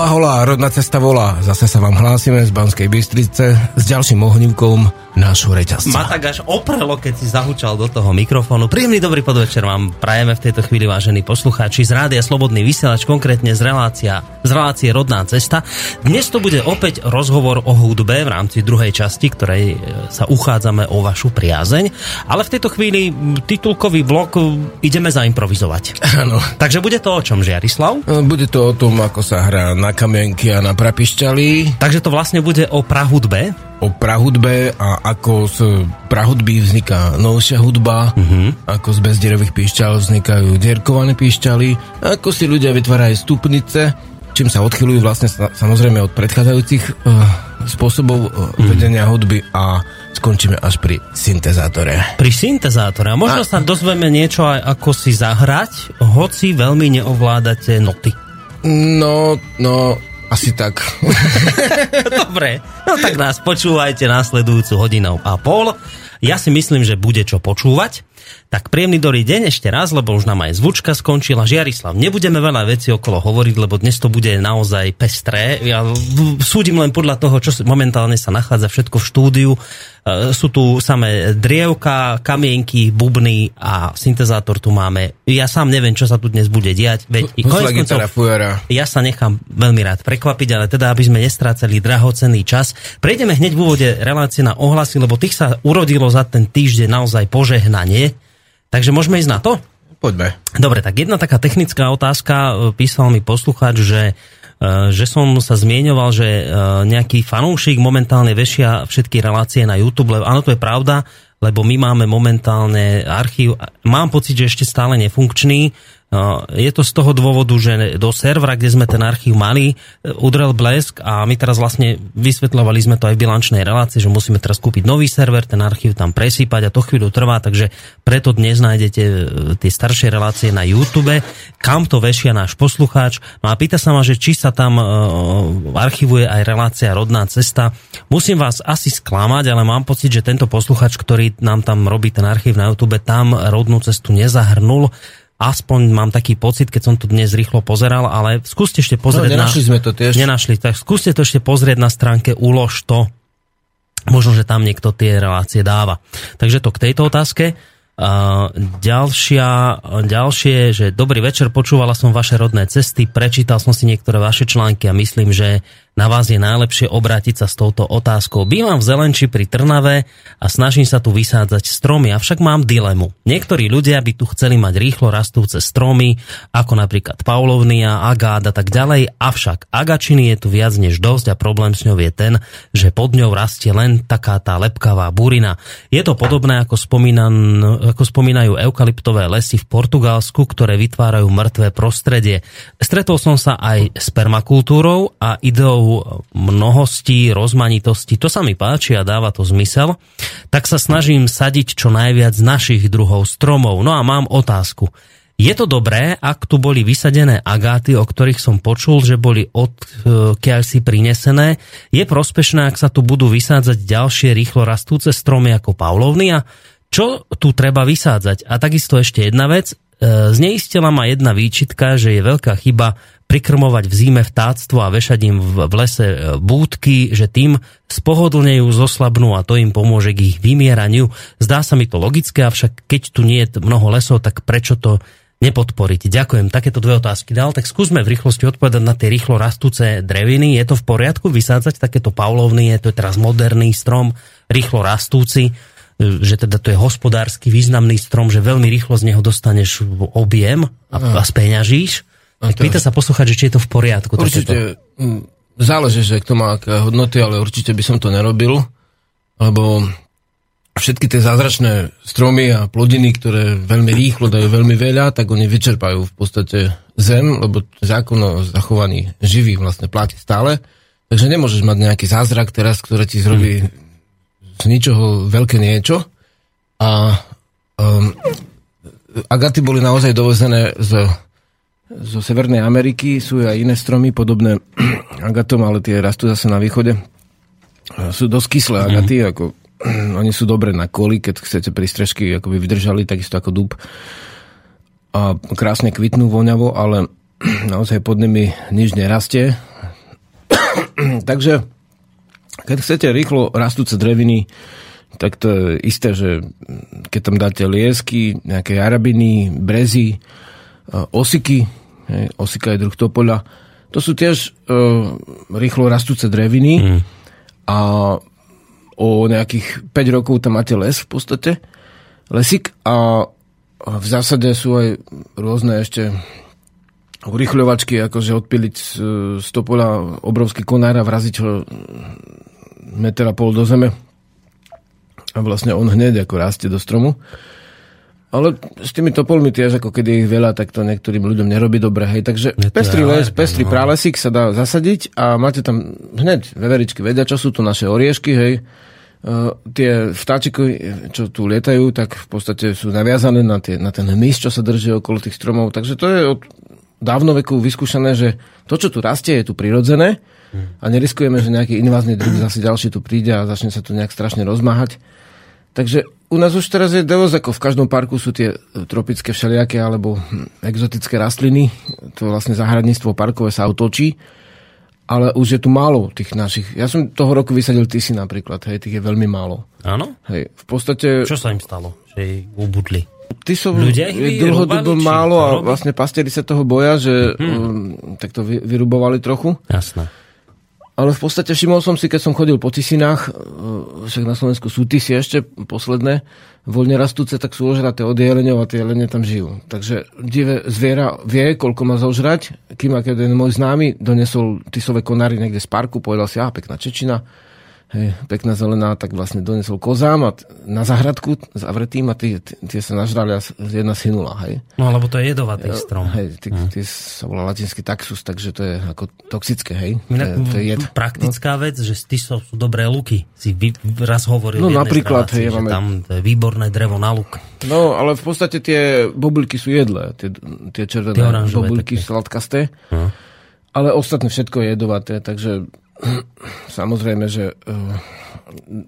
Bonsoir. Hola, rodná cesta volá. Zase sa vám hlásime z Banskej Bystrice s ďalším ohnívkom nášho reťazca. Ma tak až oprelo, keď si zahučal do toho mikrofónu. Príjemný dobrý podvečer vám prajeme v tejto chvíli, vážení poslucháči z Rádia Slobodný vysielač, konkrétne z, relácia, z relácie Rodná cesta. Dnes to bude opäť rozhovor o hudbe v rámci druhej časti, ktorej e, sa uchádzame o vašu priazeň. Ale v tejto chvíli titulkový blok ideme zaimprovizovať. Áno. Takže bude to o čom, Žiarislav? Bude to o tom, ako sa hrá na kamienky a na prapišťali. Takže to vlastne bude o prahudbe? O prahudbe a ako z prahudby vzniká novšia hudba, uh-huh. ako z bezdierových píšťal vznikajú dierkované píšťaly, ako si ľudia vytvárajú stupnice, čím sa odchylujú vlastne samozrejme od predchádzajúcich uh, spôsobov uh, vedenia hudby a skončíme až pri syntezátore. Pri syntezátore. A možno a... sa dozvieme niečo aj ako si zahrať, hoci veľmi neovládate noty. No, no, asi tak. Dobre, no tak nás počúvajte následujúcu hodinou a pol. Ja si myslím, že bude čo počúvať. Tak príjemný dobrý deň ešte raz, lebo už nám aj zvučka skončila. Žiarislav, nebudeme veľa vecí okolo hovoriť, lebo dnes to bude naozaj pestré. Ja súdim len podľa toho, čo momentálne sa nachádza všetko v štúdiu. E, sú tu samé drievka, kamienky, bubny a syntezátor tu máme. Ja sám neviem, čo sa tu dnes bude diať. Veď koncov, ja sa nechám veľmi rád prekvapiť, ale teda, aby sme nestrácali drahocený čas. Prejdeme hneď v úvode relácie na ohlasy, lebo tých sa urodilo za ten týždeň naozaj požehnanie. Takže môžeme ísť na to? Poďme. Dobre, tak jedna taká technická otázka. E, písal mi poslucháč, že e, že som sa zmieňoval, že e, nejaký fanúšik momentálne vešia všetky relácie na YouTube, lebo áno, to je pravda, lebo my máme momentálne archív, mám pocit, že ešte stále nefunkčný, je to z toho dôvodu, že do servera, kde sme ten archív mali, e, udrel blesk a my teraz vlastne vysvetľovali sme to aj v bilančnej relácii, že musíme teraz kúpiť nový server, ten archív tam presýpať a to chvíľu trvá, takže preto dnes nájdete e, tie staršie relácie na YouTube, kam to vešia náš poslucháč. No a pýta sa ma, že či sa tam uh, archivuje aj relácia Rodná cesta. Musím vás asi sklamať, ale mám pocit, že tento poslucháč, ktorý nám tam robí ten archív na YouTube, tam Rodnú cestu nezahrnul Aspoň mám taký pocit, keď som to dnes rýchlo pozeral, ale skúste ešte pozrieť no, nenašli na... sme to tiež. Nenašli, tak skúste to ešte pozrieť na stránke Ulož to. Možno, že tam niekto tie relácie dáva. Takže to k tejto otázke. Uh, ďalšia, ďalšie, že dobrý večer, počúvala som vaše rodné cesty, prečítal som si niektoré vaše články a myslím, že na vás je najlepšie obrátiť sa s touto otázkou. Bývam v Zelenči pri Trnave a snažím sa tu vysádzať stromy, avšak mám dilemu. Niektorí ľudia by tu chceli mať rýchlo rastúce stromy, ako napríklad Paulovnia, Agát a tak ďalej, avšak agačiny je tu viac než dosť a problém s ňou je ten, že pod ňou rastie len taká tá lepkavá burina. Je to podobné ako, spomínan, ako spomínajú eukalyptové lesy v Portugalsku, ktoré vytvárajú mŕtvé prostredie. Stretol som sa aj s permakultúrou a ideou mnohosti, rozmanitosti, to sa mi páči a dáva to zmysel, tak sa snažím sadiť čo najviac našich druhov stromov. No a mám otázku. Je to dobré, ak tu boli vysadené agáty, o ktorých som počul, že boli od e, si prinesené? Je prospešné, ak sa tu budú vysádzať ďalšie rýchlo rastúce stromy ako Paulovnia? Čo tu treba vysádzať? A takisto ešte jedna vec. E, zneistila ma jedna výčitka, že je veľká chyba prikrmovať v zime vtáctvo a vešať im v, lese e, búdky, že tým spohodlnejú, zoslabnú a to im pomôže k ich vymieraniu. Zdá sa mi to logické, avšak keď tu nie je mnoho lesov, tak prečo to nepodporiť? Ďakujem. Takéto dve otázky dal. Tak skúsme v rýchlosti odpovedať na tie rýchlo rastúce dreviny. Je to v poriadku vysádzať takéto paulovny? Je to teraz moderný strom, rýchlo rastúci? E, že teda to je hospodársky významný strom, že veľmi rýchlo z neho dostaneš objem a, a speňažíš tak pýta sa poslúchať, že či je to v poriadku. Určite, takéto. záleží, že kto má aké hodnoty, ale určite by som to nerobil, lebo všetky tie zázračné stromy a plodiny, ktoré veľmi rýchlo dajú veľmi veľa, tak oni vyčerpajú v podstate zem, lebo zákon o zachovaní živých vlastne platí stále. Takže nemôžeš mať nejaký zázrak teraz, ktoré ti zrobí hmm. z ničoho veľké niečo. A um, agaty boli naozaj dovezené z zo Severnej Ameriky sú aj iné stromy podobné agatom, ale tie rastú zase na východe. Sú dosť kyslé mm. agaty, ako, oni sú dobré na koli, keď chcete pri strežky by vydržali, takisto ako dub. A krásne kvitnú voňavo, ale naozaj pod nimi nič nerastie. Takže keď chcete rýchlo rastúce dreviny, tak to je isté, že keď tam dáte liesky, nejaké arabiny, brezy, osiky, osika je druh topoľa, to sú tiež uh, rýchlo rastúce dreviny mm. a o nejakých 5 rokov tam máte les v podstate, lesik a v zásade sú aj rôzne ešte urychľovačky, akože odpiliť z, topola obrovský konár a vraziť ho meter a pol do zeme a vlastne on hneď ako rastie do stromu. Ale s tými topolmi tiež, ako keď je ich veľa, tak to niektorým ľuďom nerobí dobre. Hej. Takže pestrý les, pestrý no. pralesík sa dá zasadiť a máte tam hneď veveričky vedia, čo sú tu naše oriešky, hej. Uh, tie vtáčiky, čo tu lietajú, tak v podstate sú naviazané na, tie, na ten hmyz, čo sa drží okolo tých stromov. Takže to je od dávnoveku vyskúšané, že to, čo tu rastie, je tu prirodzené a neriskujeme, že nejaký invázny druh zase ďalší tu príde a začne sa tu nejak strašne rozmáhať. Takže u nás už teraz je dosť, ako v každom parku sú tie tropické všelijaké alebo exotické rastliny. To vlastne zahradníctvo parkové sa otočí ale už je tu málo tých našich. Ja som toho roku vysadil tisy napríklad, hej, tých je veľmi málo. Áno? Hej, v podstate... Čo sa im stalo? Že ich ubudli? Tisov Ľudia ich dlhodobo málo a vlastne pastieri sa toho boja, že hmm. um, tak to vy, vyrubovali trochu. Jasné. Ale v podstate všimol som si, keď som chodil po Tisinách, e, však na Slovensku sú tisy ešte posledné, voľne rastúce, tak sú ožraté od jeleňov a tie jelene tam žijú. Takže divé zviera vie, koľko má zožrať, kým keď jeden môj známy donesol tisové konáry niekde z parku, povedal si, a pekná čečina, hej, pekná zelená, tak vlastne donesol kozám a na zahradku zavretým a tie, tie sa nažrali a jedna synula. Hej. No lebo to je jedovatý strom. Hej, tie, hm. tie sa volá latinský taxus, takže to je ako toxické. Hej. Inak, to je, to je jed. Praktická no. vec, že z tisov sú dobré luky. Si vy, raz hovoril No napríklad, hej, že máme... tam je výborné drevo na luk. No, ale v podstate tie bobulky sú jedlé, tie, tie červené tie bobulky sladkasté. Hm. Ale ostatné všetko je jedovaté, takže Samozrejme, že eh,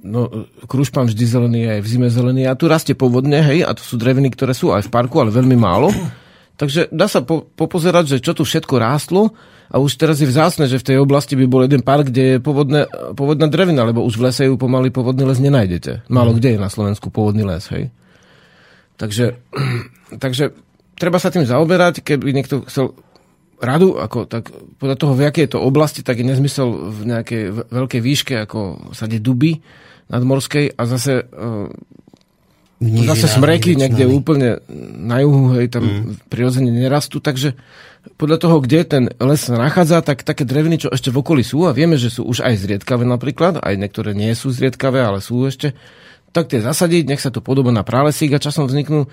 no, krušpán vždy zelený aj v zime zelený a tu rastie povodne, hej, a to sú dreviny, ktoré sú aj v parku, ale veľmi málo. Takže dá sa po, popozerať, že čo tu všetko rástlo a už teraz je vzácne, že v tej oblasti by bol jeden park, kde je povodne, povodná drevina, lebo už v lese ju pomaly povodný les nenájdete. Málo mm. kde je na Slovensku povodný les, hej. Takže, takže treba sa tým zaoberať, keby niekto chcel radu, ako, tak podľa toho, v akej je to oblasti, tak je nezmysel v nejakej veľkej výške, ako sade duby nadmorskej a zase uh, zase smreky niekde úplne na juhu, hej, tam mm. prirodzene nerastú, takže podľa toho, kde ten les nachádza, tak také dreviny, čo ešte v okolí sú, a vieme, že sú už aj zriedkavé napríklad, aj niektoré nie sú zriedkavé, ale sú ešte, tak tie zasadiť, nech sa to podobá na pralesík a časom vzniknú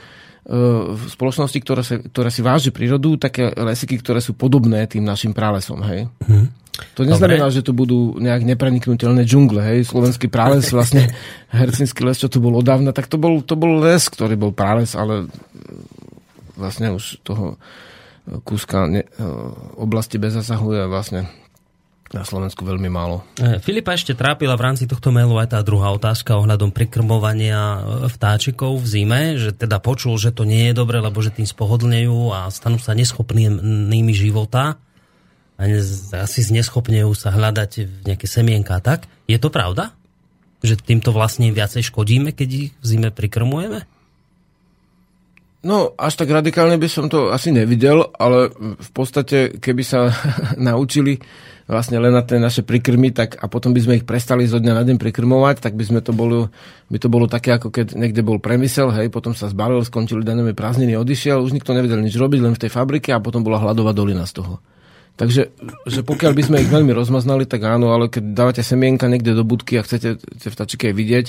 v spoločnosti, ktoré, sa, ktoré si váži prírodu, také lesiky, ktoré sú podobné tým našim pralesom, hej. Hmm. To neznamená, Dobre. že to budú nejak nepreniknutelné džungle, hej. Slovenský prales, vlastne hercinský les, čo tu bol odávna, tak to bol, to bol les, ktorý bol prales, ale vlastne už toho kúska ne, oblasti bez zasahuje vlastne na Slovensku veľmi málo. E, Filipa ešte trápila v rámci tohto mailu aj tá druhá otázka ohľadom prikrmovania e, vtáčikov v zime, že teda počul, že to nie je dobre, lebo že tým spohodlnejú a stanú sa neschopnými života a asi zneschopnejú sa hľadať v nejaké semienka tak. Je to pravda? Že týmto vlastne viacej škodíme, keď ich v zime prikrmujeme? No, až tak radikálne by som to asi nevidel, ale v podstate, keby sa naučili vlastne len na tie naše prikrmy, tak a potom by sme ich prestali zo dňa na deň prikrmovať, tak by sme to bolo, by to bolo také, ako keď niekde bol premysel, hej, potom sa zbalil, skončili daňové prázdniny, odišiel, už nikto nevedel nič robiť, len v tej fabrike a potom bola hladová dolina z toho. Takže že pokiaľ by sme ich veľmi rozmaznali, tak áno, ale keď dávate semienka niekde do budky a chcete tie vtačiky aj vidieť,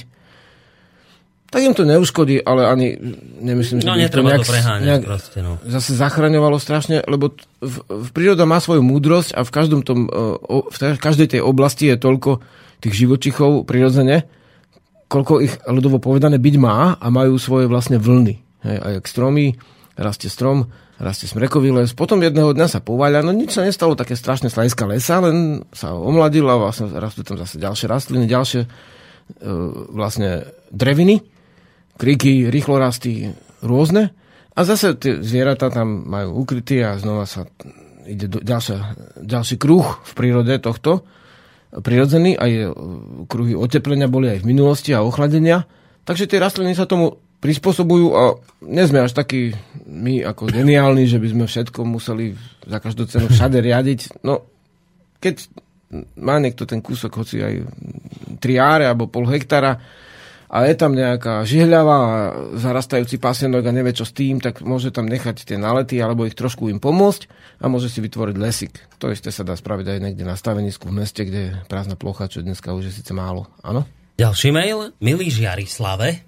tak im to neuškodí, ale ani nemyslím, že no, by to nejak, to nejak proste, no. zase zachraňovalo strašne, lebo v, v príroda má svoju múdrosť a v, každom tom, v každej tej oblasti je toľko tých živočichov prirodzene, koľko ich ľudovo povedané byť má a majú svoje vlastne vlny. Hej, a jak stromy, rastie strom, rastie smrekový les, potom jedného dňa sa pováľa, no nič sa nestalo, také strašné slajská lesa, len sa omladila, vlastne rastú tam zase ďalšie rastliny, ďalšie e, vlastne dreviny kriky, rýchlorasty, rôzne. A zase tie zvieratá tam majú ukrytý a znova sa ide do ďalšia, ďalší kruh v prírode tohto. prirodzený, e, kruhy oteplenia boli aj v minulosti a ochladenia. Takže tie rastliny sa tomu prispôsobujú a nie sme až takí my ako geniálni, že by sme všetko museli za každú cenu všade riadiť. No, keď má niekto ten kúsok, hoci aj triáre alebo pol hektára, a je tam nejaká žihľava a zarastajúci pasienok a nevie čo s tým, tak môže tam nechať tie nalety alebo ich trošku im pomôcť a môže si vytvoriť lesik. To isté sa dá spraviť aj niekde na stavenisku v meste, kde je prázdna plocha, čo dneska už je síce málo. Áno? Ďalší mail. Milý Žiarislave,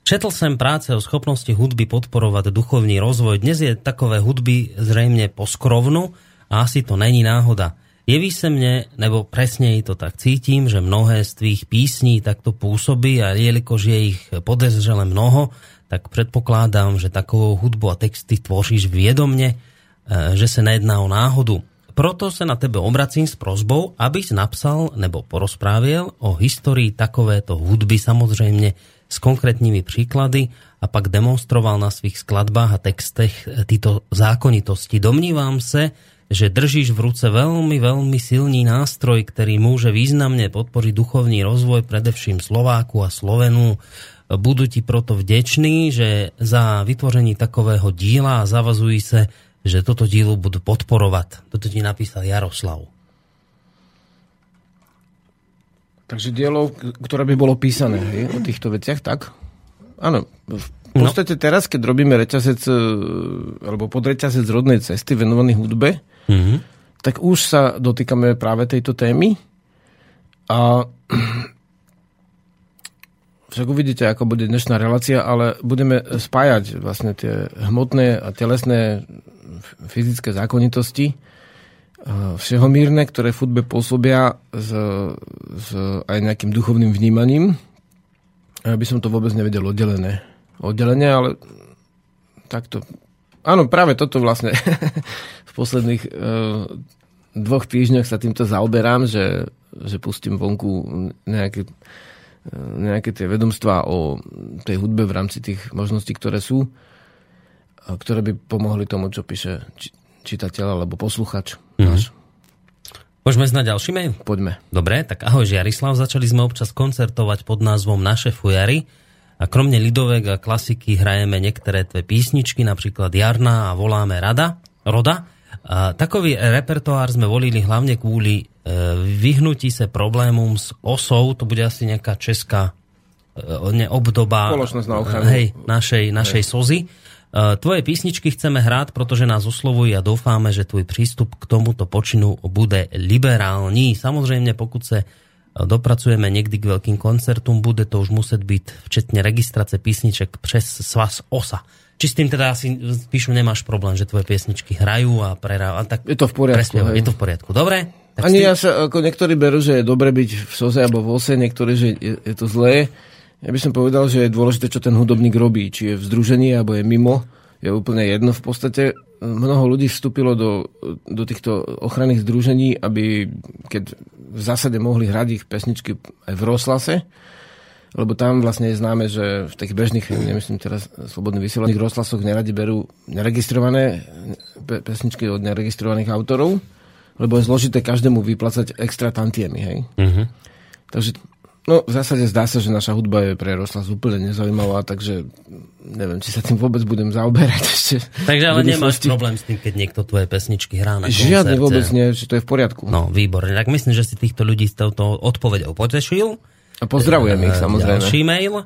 Četl sem práce o schopnosti hudby podporovať duchovný rozvoj. Dnes je takové hudby zrejme poskrovnu a asi to není náhoda. Jeví se mne, nebo presne to tak cítim, že mnohé z tvých písní takto pôsobí a jelikož je ich podezřele mnoho, tak predpokladám, že takovou hudbu a texty tvoříš viedomne, e, že sa nejedná o náhodu. Proto sa na tebe obracím s prozbou, abys napsal nebo porozprávil o histórii takovéto hudby samozrejme s konkrétnymi príklady a pak demonstroval na svých skladbách a textech títo zákonitosti. Domnívam sa, že držíš v ruce veľmi, veľmi silný nástroj, ktorý môže významne podporiť duchovný rozvoj predevším Slováku a Slovenu. Budú ti proto vdeční, že za vytvoření takového díla a zavazujú sa, že toto dílo budú podporovať. Toto ti napísal Jaroslav. Takže dielo, ktoré by bolo písané hej, o týchto veciach, tak? Áno, v no. podstate teraz, keď robíme reťazec, e, alebo podreťazec rodnej cesty venovaný hudbe, mm-hmm. tak už sa dotýkame práve tejto témy. A však uvidíte, ako bude dnešná relácia, ale budeme spájať vlastne tie hmotné a telesné fyzické zákonitosti, e, všehomírne, ktoré v hudbe pôsobia s, s aj nejakým duchovným vnímaním. Aby som to vôbec nevedel oddelené oddelenie, ale takto. Áno, práve toto vlastne v posledných uh, dvoch týždňoch sa týmto zaoberám, že, že pustím vonku nejaké, uh, nejaké tie vedomstvá o tej hudbe v rámci tých možností, ktoré sú, ktoré by pomohli tomu, čo píše či, čitateľ alebo posluchač mm-hmm. náš. Môžeme ísť na ďalší mail? Poďme. Dobre, tak ahoj Žiarislav, začali sme občas koncertovať pod názvom Naše fujary a kromne lidovek a klasiky hrajeme niektoré tvoje písničky, napríklad Jarná a voláme Rada, Roda. A takový repertoár sme volili hlavne kvôli e, vyhnutí sa problémom s osou, to bude asi nejaká česká e, obdoba hej, našej, našej hej. sozy. E, tvoje písničky chceme hrať, pretože nás oslovujú a dúfame, že tvoj prístup k tomuto počinu bude liberálny. Samozrejme, pokud sa dopracujeme niekdy k veľkým koncertom, bude to už musieť byť včetne registrace písniček přes svaz OSA. Či s tým teda asi píšu, nemáš problém, že tvoje piesničky hrajú a prehrávajú. Tak je to v poriadku. Presne, je to v poriadku. Dobre? Tak Ani tým... ja sa, ako niektorí berú, že je dobre byť v soze alebo v ose, niektorí, že je, je to zlé. Ja by som povedal, že je dôležité, čo ten hudobník robí. Či je v združení, alebo je mimo. Je úplne jedno. V podstate mnoho ľudí vstúpilo do, do týchto ochranných združení, aby keď v zásade mohli hrať ich pesničky aj v Roslase, lebo tam vlastne je známe, že v tých bežných, nemyslím teraz slobodných vysielaných rozhlasoch neradi berú neregistrované pe- pesničky od neregistrovaných autorov, lebo je zložité každému vyplácať extra tantiemy, hej. Uh-huh. Takže No, v zásade zdá sa, že naša hudba je pre Roslas úplne nezaujímavá, takže neviem, či sa tým vôbec budem zaoberať ešte. Takže ale nemáš problém s tým, keď niekto tvoje pesničky hrá na Žiadne vôbec nie, že to je v poriadku. No, výborne. Tak myslím, že si týchto ľudí s touto odpovedou potešil. A pozdravujem ich, e, samozrejme. Ďalší mail.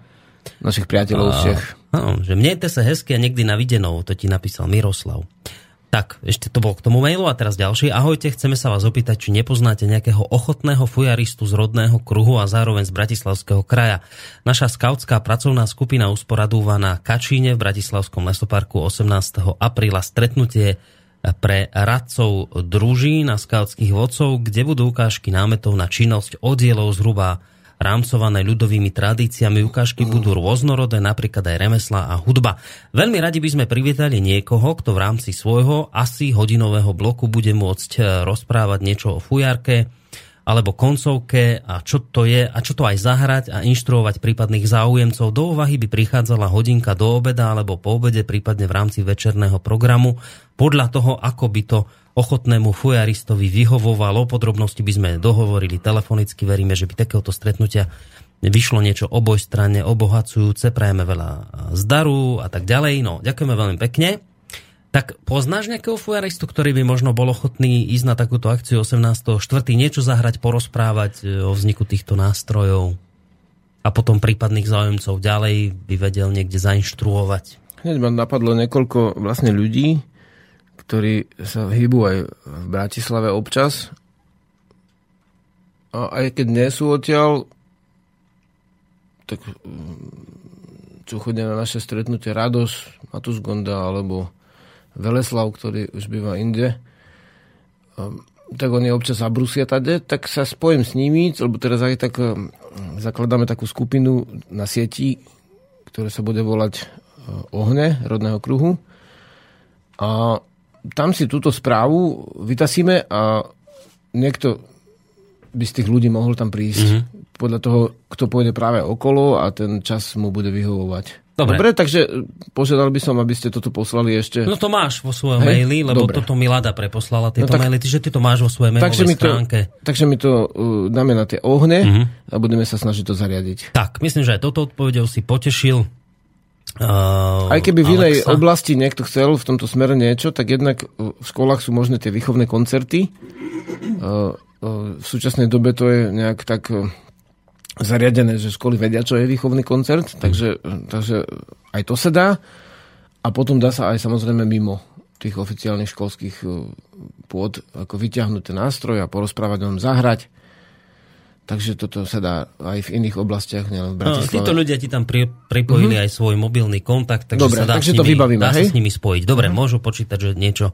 Našich priateľov a, všech. No, že mnejte sa hezky a niekdy na videnou, to ti napísal Miroslav. Tak, ešte to bolo k tomu mailu a teraz ďalší. Ahojte, chceme sa vás opýtať, či nepoznáte nejakého ochotného fujaristu z rodného kruhu a zároveň z Bratislavského kraja. Naša skautská pracovná skupina usporadúva na Kačíne v Bratislavskom lesoparku 18. apríla stretnutie pre radcov družín a skautských vodcov, kde budú ukážky námetov na činnosť oddielov zhruba rámcované ľudovými tradíciami. Ukážky budú rôznorodé, napríklad aj remesla a hudba. Veľmi radi by sme privítali niekoho, kto v rámci svojho asi hodinového bloku bude môcť e, rozprávať niečo o fujarke, alebo koncovke a čo to je a čo to aj zahrať a inštruovať prípadných záujemcov. Do úvahy by prichádzala hodinka do obeda alebo po obede, prípadne v rámci večerného programu, podľa toho, ako by to ochotnému fujaristovi vyhovovalo. Podrobnosti by sme dohovorili telefonicky, veríme, že by takéhoto stretnutia vyšlo niečo obojstranne obohacujúce, prajeme veľa zdaru a tak ďalej. No, ďakujeme veľmi pekne. Tak poznáš nejakého fujaristu, ktorý by možno bol ochotný ísť na takúto akciu 18.4. niečo zahrať, porozprávať o vzniku týchto nástrojov a potom prípadných záujemcov ďalej by vedel niekde zainštruovať? Hneď ma napadlo niekoľko vlastne ľudí, ktorí sa hýbu aj v Bratislave občas. A aj keď nie sú odtiaľ, tak mm, čo chodia na naše stretnutie Rados, Matus Gonda alebo Veleslav, ktorý už býva inde, tak oni občas zabrusia tade, tak sa spojím s nimi, lebo teraz aj tak um, zakladáme takú skupinu na sieti, ktoré sa bude volať uh, Ohne rodného kruhu. A tam si túto správu vytasíme a niekto by z tých ľudí mohol tam prísť. Mm-hmm. Podľa toho, kto pôjde práve okolo a ten čas mu bude vyhovovať. Dobre. Dobre, takže požiadal by som, aby ste toto poslali ešte. No to máš vo svojom Hej? maili, lebo Dobre. toto mi Lada preposlala, tieto no tak, maily, že ty to máš vo svojej mailovej takže mi to, stránke. Takže mi to uh, dáme na tie ohne uh-huh. a budeme sa snažiť to zariadiť. Tak, myslím, že aj toto odpovedou si potešil. Uh, aj keby v inej oblasti niekto chcel v tomto smere niečo, tak jednak v školách sú možné tie výchovné koncerty. Uh, uh, v súčasnej dobe to je nejak tak... Uh, zariadené, že školy vedia, čo je výchovný koncert, takže, takže aj to sa dá. A potom dá sa aj samozrejme mimo tých oficiálnych školských pôd ako vyťahnuť ten nástroj a porozprávať o ňom, zahrať. Takže toto sa dá aj v iných oblastiach, nielen v Bratislave. No, títo ľudia ti tam pri, pripojili mm-hmm. aj svoj mobilný kontakt, takže Dobre, sa dá, takže s nimi, to vybavíme, dá hej? sa s nimi spojiť. Dobre, mm-hmm. môžu počítať, že niečo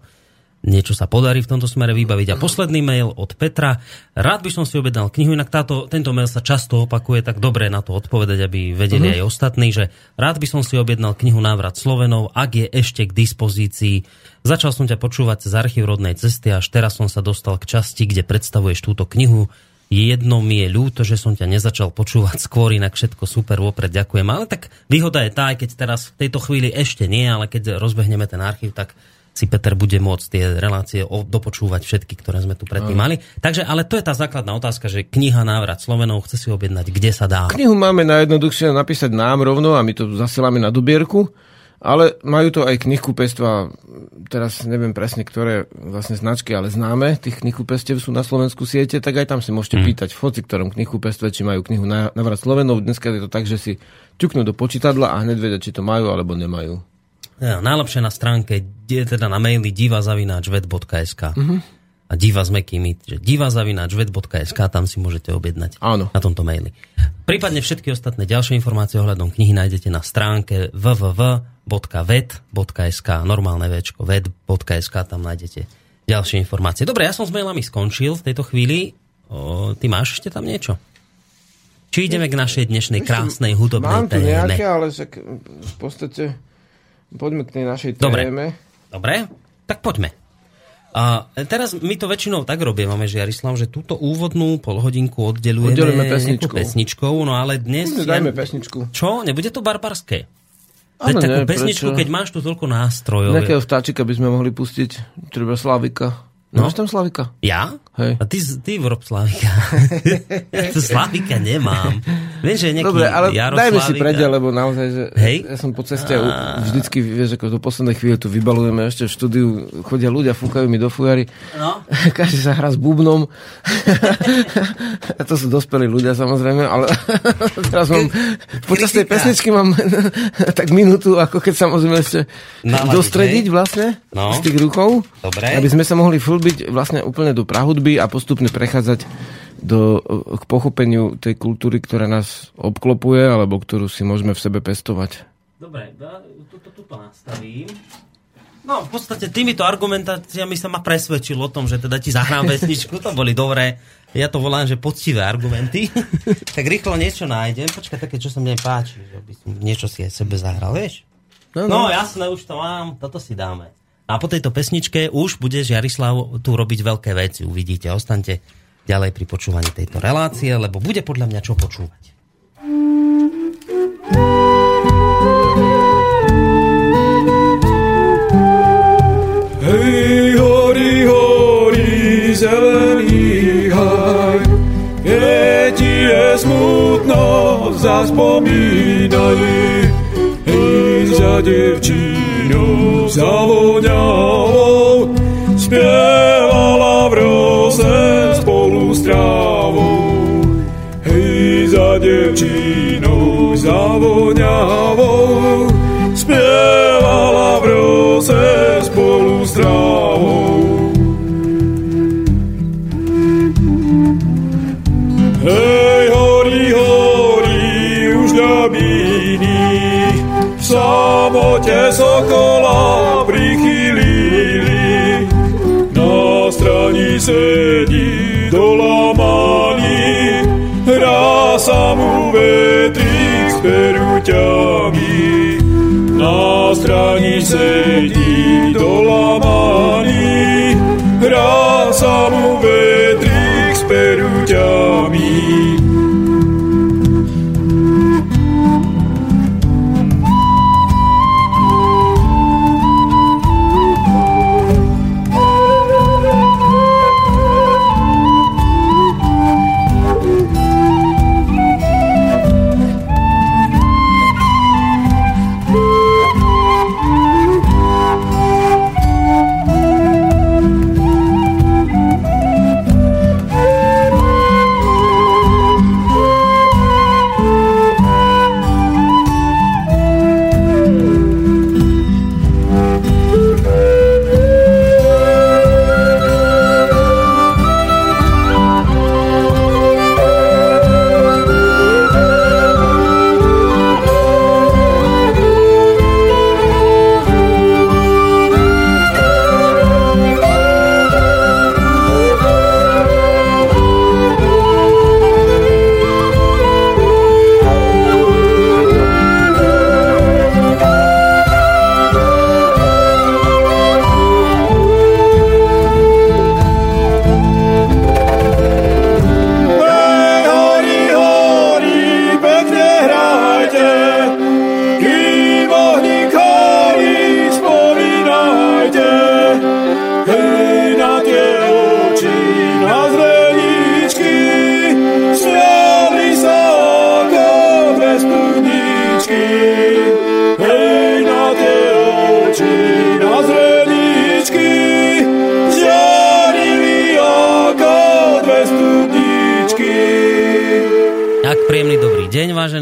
niečo sa podarí v tomto smere vybaviť. A posledný mail od Petra. Rád by som si objednal knihu, inak táto, tento mail sa často opakuje, tak dobre na to odpovedať, aby vedeli uh-huh. aj ostatní, že rád by som si objednal knihu Návrat Slovenov, ak je ešte k dispozícii. Začal som ťa počúvať z archív rodnej cesty, až teraz som sa dostal k časti, kde predstavuješ túto knihu. Jedno mi je ľúto, že som ťa nezačal počúvať skôr, inak všetko super, vopred ďakujem. Ale tak výhoda je tá, aj keď teraz v tejto chvíli ešte nie, ale keď rozbehneme ten archív, tak si Peter bude môcť tie relácie dopočúvať všetky, ktoré sme tu predtým mali. Takže, ale to je tá základná otázka, že kniha Návrat Slovenov chce si objednať, kde sa dá. Knihu máme najjednoduchšie napísať nám rovno a my to zasielame na dubierku, ale majú to aj knihkupectva, teraz neviem presne, ktoré vlastne značky, ale známe, tých knihkupectiev sú na Slovensku siete, tak aj tam si môžete hmm. pýtať v hoci ktorom knihkupectve, či majú knihu Návrat Slovenov. Dneska je to tak, že si ťuknú do počítadla a hneď vedia, či to majú alebo nemajú. Ja, najlepšie na stránke, teda na maili divazavináčvet.sk uh-huh. a diva s mekými, že divazavináčvet.sk, tam si môžete objednať Áno. na tomto maili. Prípadne všetky ostatné ďalšie informácie ohľadom knihy nájdete na stránke www.ved.sk normálne večko, ved.sk, tam nájdete ďalšie informácie. Dobre, ja som s mailami skončil v tejto chvíli. O, ty máš ešte tam niečo? Či ideme k našej dnešnej krásnej hudobnej téme? Mám tu nejaké, ale v podstate Poďme k tej našej téme. Dobre, tak poďme. A teraz my to väčšinou tak robíme, že Jarislav, že túto úvodnú polhodinku oddelujeme pesničkou. pesničkou, no ale dnes... Dajme pesničku. Čo? Nebude to barbarské? Ano, takú ne, pesničku, prečo? keď máš tu toľko nástrojov. Nejakého vtáčika by sme mohli pustiť, treba Slavika. No? Máš tam Slavika? Ja? Hej. A ty, ty vrob Slavika. ja to Slavika nemám. Viem, že je nejaký Dobre, ale dajme si predel, lebo naozaj, že Hej? ja som po ceste a... vždycky, vieš, ako do poslednej chvíle tu vybalujeme ešte v štúdiu, chodia ľudia, fúkajú mi do fujary. No. Každý sa hrá s bubnom. to sú dospelí ľudia, samozrejme, ale teraz mám, počas tej pesničky mám tak minútu, ako keď sa môžeme ešte Naladiť, dostrediť hej? vlastne no. z tých ruchov. Dobre. Aby sme sa mohli full byť vlastne úplne do prahudby a postupne prechádzať do, k pochopeniu tej kultúry, ktorá nás obklopuje, alebo ktorú si môžeme v sebe pestovať. Dobre, toto tuto nastavím. No, v podstate týmito argumentáciami sa ma presvedčil o tom, že teda ti zahrám vesničku, to boli dobré. Ja to volám, že poctivé argumenty. tak rýchlo niečo nájdem. Počkaj, také, čo sa mne páči, že by som niečo si aj sebe zahral, vieš? No, no. no jasné, už to mám, toto si dáme. A po tejto pesničke už budeš, Jarislav, tu robiť veľké veci, uvidíte. Ostaňte ďalej pri počúvaní tejto relácie, lebo bude podľa mňa čo počúvať. Hej, horí, horí, zelený haj, keď je smutno, zaspomínaj, hej, za devčínou, za voňavou, spievala v rose spolu s trávou. Hej, za devčínou, za voňavou, spievala v rose spolu s trávou. Hej, horí, horí, už ľabíny, v samote sokola sedí dolamaný, hrá sa mu vetrík s peruťami. Na strani sedí dolamaný, hrá sa mu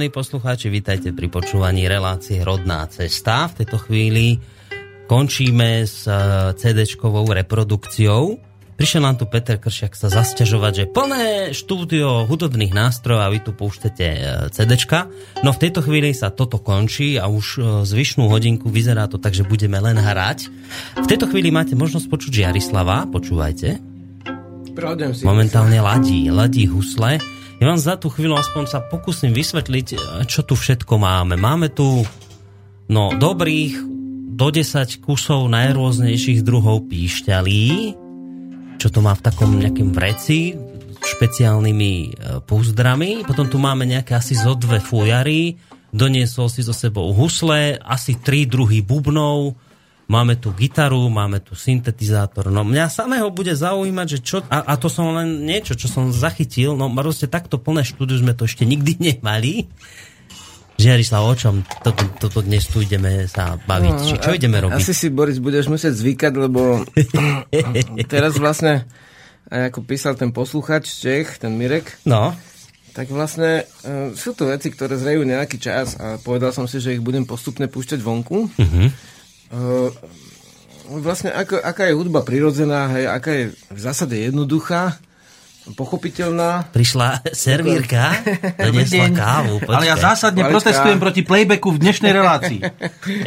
vážení poslucháči, vítajte pri počúvaní relácie Rodná cesta. V tejto chvíli končíme s eh, CD-čkovou reprodukciou. Prišiel nám tu Peter Kršiak sa zasťažovať, že plné štúdio hudobných nástrojov a vy tu púšťate eh, CDčka. No v tejto chvíli sa toto končí a už eh, zvyšnú hodinku vyzerá to tak, že budeme len hrať. V tejto chvíli máte možnosť počuť Jarislava, počúvajte. Momentálne ladí, ladí husle. Vám za tú chvíľu aspoň sa pokúsim vysvetliť, čo tu všetko máme. Máme tu no, dobrých do 10 kusov najrôznejších druhov píšťalí, čo to má v takom nejakom vreci, špeciálnymi e, púzdrami. Potom tu máme nejaké asi zo dve fujary, doniesol si so sebou husle, asi tri druhy bubnov, máme tu gitaru, máme tu syntetizátor. No mňa samého bude zaujímať, že čo... A, a to som len niečo, čo som zachytil. No proste takto plné štúdiu sme to ešte nikdy nemali. Žiarislav, o čom toto, toto dnes tu ideme sa baviť? No, Či čo ideme robiť? Asi si, Boris, budeš musieť zvykať, lebo teraz vlastne, ako písal ten posluchač Čech, ten Mirek, No, tak vlastne uh, sú to veci, ktoré zrejú nejaký čas a povedal som si, že ich budem postupne púšťať vonku. uh-huh. Uh, vlastne ako, aká je hudba prirodzená, hej, aká je v zásade jednoduchá, pochopiteľná. prišla servírka, doniesla kávu. Počkaj. Ale ja zásadne Maličká. protestujem proti playbacku v dnešnej relácii.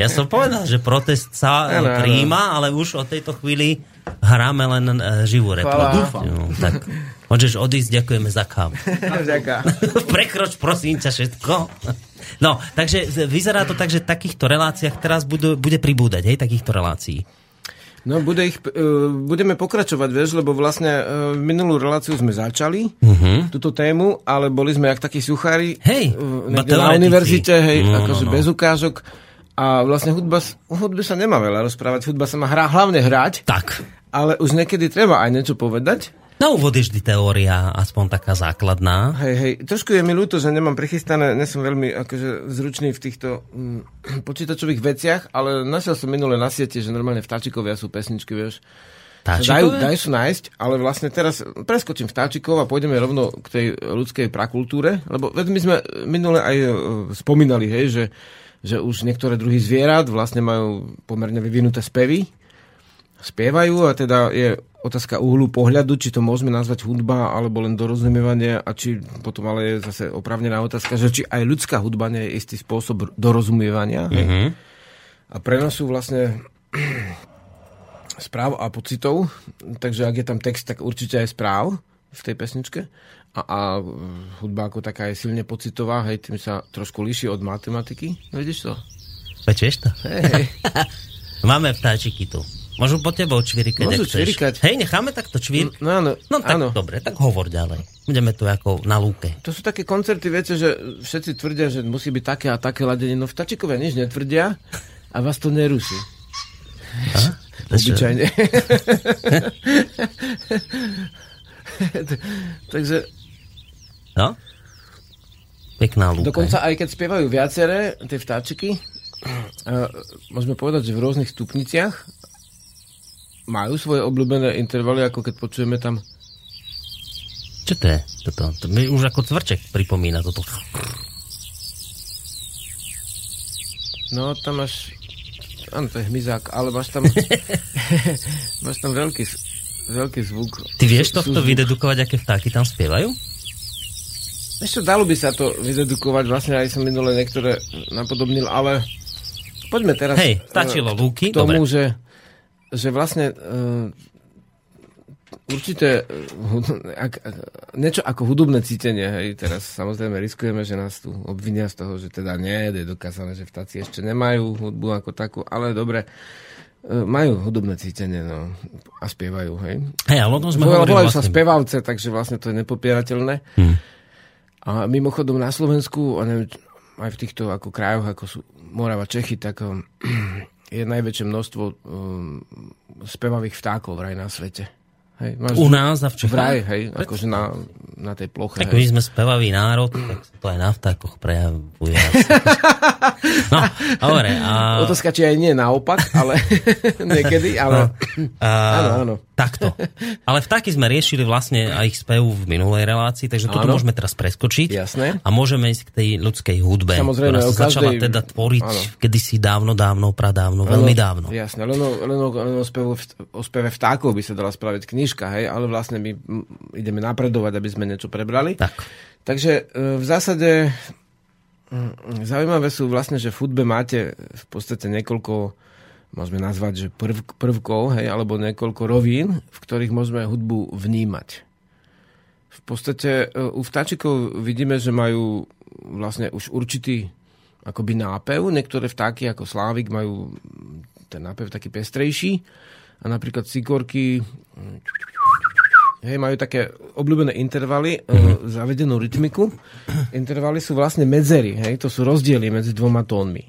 Ja som povedal, že protest sa ano, áno. príjma, ale už od tejto chvíli hráme len uh, živú reprodukciu. Tak môžeš odísť, ďakujeme za kávu. Prekroč, prosím ťa, všetko. No, takže vyzerá to tak, že takýchto reláciách teraz budú, bude pribúdať, hej, takýchto relácií. No, bude ich, uh, budeme pokračovať, vieš, lebo vlastne uh, minulú reláciu sme začali Mhm. túto tému, ale boli sme jak takí suchári Hej, uh, na univerzite, hej, No, akože no, no. bez ukážok. A vlastne hudba, hudbe sa nemá veľa rozprávať, hudba sa má hrá, hlavne hrať, Tak. ale už niekedy treba aj niečo povedať. Na úvod je vždy teória, aspoň taká základná. Hej, hej, trošku je mi ľúto, že nemám prichystané, nie som veľmi akože, zručný v týchto mm, počítačových veciach, ale našiel som minule na siete, že normálne vtáčikovia sú pesničky, vieš. Dajú, dajú sú nájsť, ale vlastne teraz preskočím vtáčikov a pôjdeme rovno k tej ľudskej prakultúre, lebo veď my sme minule aj e, spomínali, hej, že, že už niektoré druhy zvierat vlastne majú pomerne vyvinuté spevy, spievajú a teda je otázka uhlu pohľadu, či to môžeme nazvať hudba alebo len dorozumievanie a či potom ale je zase opravnená otázka, že či aj ľudská hudba nie je istý spôsob dorozumievania? Mhm. a prenosu vlastne správ a pocitov, takže ak je tam text, tak určite aj správ v tej pesničke a, a hudba ako taká je silne pocitová, hej, tým sa trošku líši od matematiky, No, vidíš to? Pečieš to? Hej, hej. Máme vtáčiky tu. Môžu po tebou čvirikať, Môžu čvirikať. Hej, necháme takto čvír. No áno, No tak áno. dobre, tak hovor ďalej. Budeme tu ako na lúke. To sú také koncerty, viete, že všetci tvrdia, že musí byť také a také ladenie. No vtačikovia nič netvrdia a vás to neruší. Obyčajne. Takže No? Pekná lúka. dokonca aj keď spievajú viaceré tie vtáčiky, uh, môžeme povedať, že v rôznych stupniciach majú svoje obľúbené intervaly, ako keď počujeme tam Čo to je? Toto, to mi už ako cvrček pripomína toto. No, tam máš... Áno, to je hmyzák, ale máš tam... máš tam veľký, veľký zvuk. Ty vieš tohto súzvuk. vydedukovať, aké vtáky tam spievajú? Ešte dalo by sa to vydedukovať, vlastne aj som minule niektoré napodobnil, ale poďme teraz Hej, stačilo eh, lúky, k tomu, dobre. že, že vlastne určité uh, ak, ak, niečo ako hudobné cítenie, hej, teraz samozrejme riskujeme, že nás tu obvinia z toho, že teda nie, je dokázané, že vtáci ešte nemajú hudbu ako takú, ale dobre, eh, majú hudobné cítenie, no, a spievajú, hej. Hej, ale o tom sme Volajú, hovorili volajú sa vlastne. spevavce, takže vlastne to je nepopierateľné. Hm. A mimochodom na Slovensku, neviem, aj v týchto ako krajoch, ako sú Morava, Čechy, tak je najväčšie množstvo um, spevavých vtákov vraj na svete. Hej, máš U nás a v Čechách? vraj, hej, akože na, na tej ploche. Tak my sme spevavý národ, tak to aj na vtákoch prejavuje. no, dobre. A, Otázka, či aj nie naopak, ale niekedy, ale a, áno, áno. Takto. Ale vtáky sme riešili vlastne aj ich spev v minulej relácii, takže toto Áno. môžeme teraz preskočiť. Jasné. A môžeme ísť k tej ľudskej hudbe, Samozrejme, ktorá sa začala každej- teda tvoriť áno. kedysi dávno, dávno, pradávno, veľmi dávno. Jasné, len o, len o, len o, spevu, o speve vtákov by sa dala spraviť knižka, hej, ale vlastne my ideme napredovať, aby sme niečo prebrali. Tak. Takže e, v zásade zaujímavé sú vlastne, že v hudbe máte v podstate niekoľko môžeme nazvať, že prv, prvkov, hej, alebo niekoľko rovín, v ktorých môžeme hudbu vnímať. V podstate e, u vtáčikov vidíme, že majú vlastne už určitý akoby nápev. Niektoré vtáky ako slávik majú ten nápev taký pestrejší a napríklad cikorky Hej, majú také obľúbené intervaly, mm-hmm. zavedenú rytmiku. Intervaly sú vlastne medzery, hej, to sú rozdiely medzi dvoma tónmi.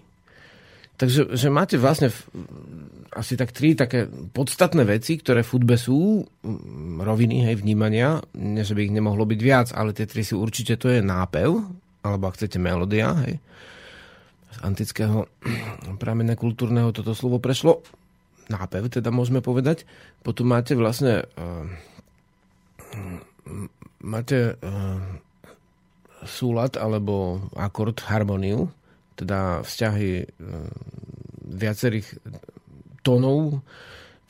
Takže že máte vlastne v, asi tak tri také podstatné veci, ktoré v hudbe sú roviny, hej, vnímania, nie, že by ich nemohlo byť viac, ale tie tri sú určite, to je nápev, alebo ak chcete melodia, hej. Z antického pramene kultúrneho toto slovo prešlo. Nápev, teda môžeme povedať. Potom máte vlastne uh, máte uh, súlad alebo akord, harmoniu, teda vzťahy uh, viacerých tónov,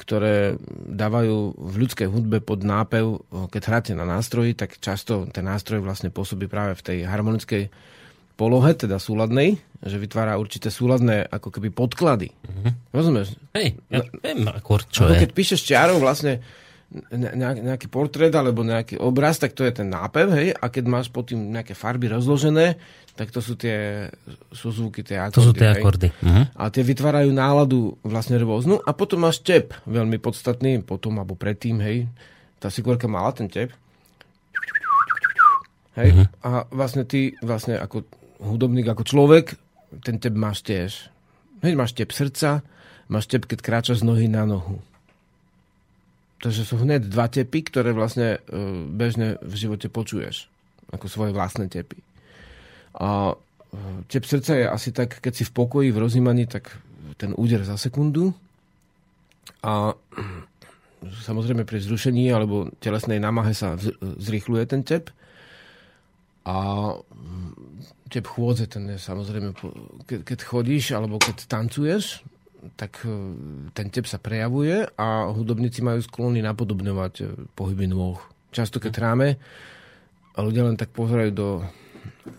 ktoré dávajú v ľudskej hudbe pod nápev, uh, keď hráte na nástroji, tak často ten nástroj vlastne pôsobí práve v tej harmonickej polohe, teda súladnej, že vytvára určité súladné ako keby podklady. Mm-hmm. Rozumieš? Hej, ja viem akord, čo Ako je. keď píšeš čiarou vlastne ne- ne- nejaký portrét alebo nejaký obraz, tak to je ten nápev, hej, a keď máš pod tým nejaké farby rozložené, tak to sú tie sú zvuky, tie akordy. To sú tie hej. akordy. Mhm. A tie vytvárajú náladu vlastne rôznu. A potom máš tep, veľmi podstatný, potom alebo predtým, hej. Tá Sikvorka mala ten tep. Hej. Mhm. A vlastne ty, vlastne ako hudobník, ako človek, ten tep máš tiež. Hej, máš tep srdca, máš tep, keď kráčaš z nohy na nohu. Takže sú hneď dva tepy, ktoré vlastne e, bežne v živote počuješ. Ako svoje vlastné tepy. A e, tep srdca je asi tak, keď si v pokoji, v rozímaní, tak ten úder za sekundu. A samozrejme pri zrušení alebo telesnej námahe sa zrýchluje ten tep. A tep chôdze, ten je samozrejme, keď chodíš alebo keď tancuješ, tak e, ten tep sa prejavuje a hudobníci majú sklony napodobňovať e, pohyby nôh. Často keď hráme a ľudia len tak pozerajú do,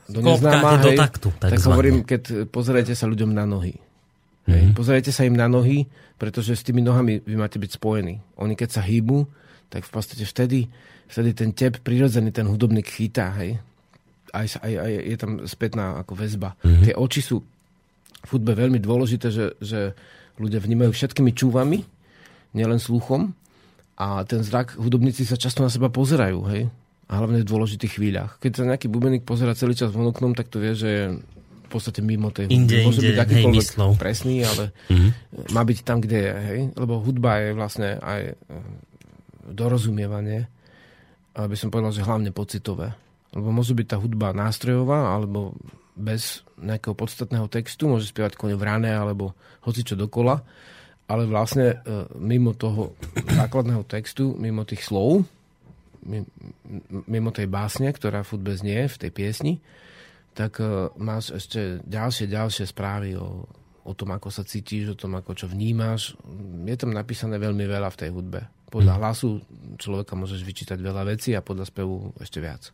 do neznáma, do hej, taktu, tak takzvané. hovorím, keď pozerajte sa ľuďom na nohy. Hej. Mhm. Pozerajte sa im na nohy, pretože s tými nohami vy máte byť spojení. Oni keď sa hýbu, tak v podstate vtedy, vtedy ten tep prirodzený, ten hudobník chytá. Hej. Aj, aj, aj je tam spätná ako väzba. Mhm. Tie oči sú v hudbe veľmi dôležité, že, že ľudia vnímajú všetkými čúvami, nielen sluchom. A ten zrak, hudobníci sa často na seba pozerajú, hej? A hlavne v dôležitých chvíľach. Keď sa nejaký bubeník pozera celý čas von oknom, tak to vie, že je v podstate mimo tej hudby. Inde, Môže inde, byť hej, akýkoľvek myslou. presný, ale Mhm. má byť tam, kde je, hej? Lebo hudba je vlastne aj e, dorozumievanie, aby som povedal, že hlavne pocitové. Lebo môže byť tá hudba nástrojová, alebo bez nejakého podstatného textu, môže spievať kone v rane, alebo hoci čo dokola, ale vlastne e, mimo toho základného textu, mimo tých slov, mimo tej básne, ktorá v hudbe znie, v tej piesni, tak e, máš ešte ďalšie, ďalšie správy o, o tom, ako sa cítiš, o tom, ako čo vnímaš. Je tam napísané veľmi veľa v tej hudbe. Podľa hlasu človeka môžeš vyčítať veľa vecí a podľa spevu ešte viac.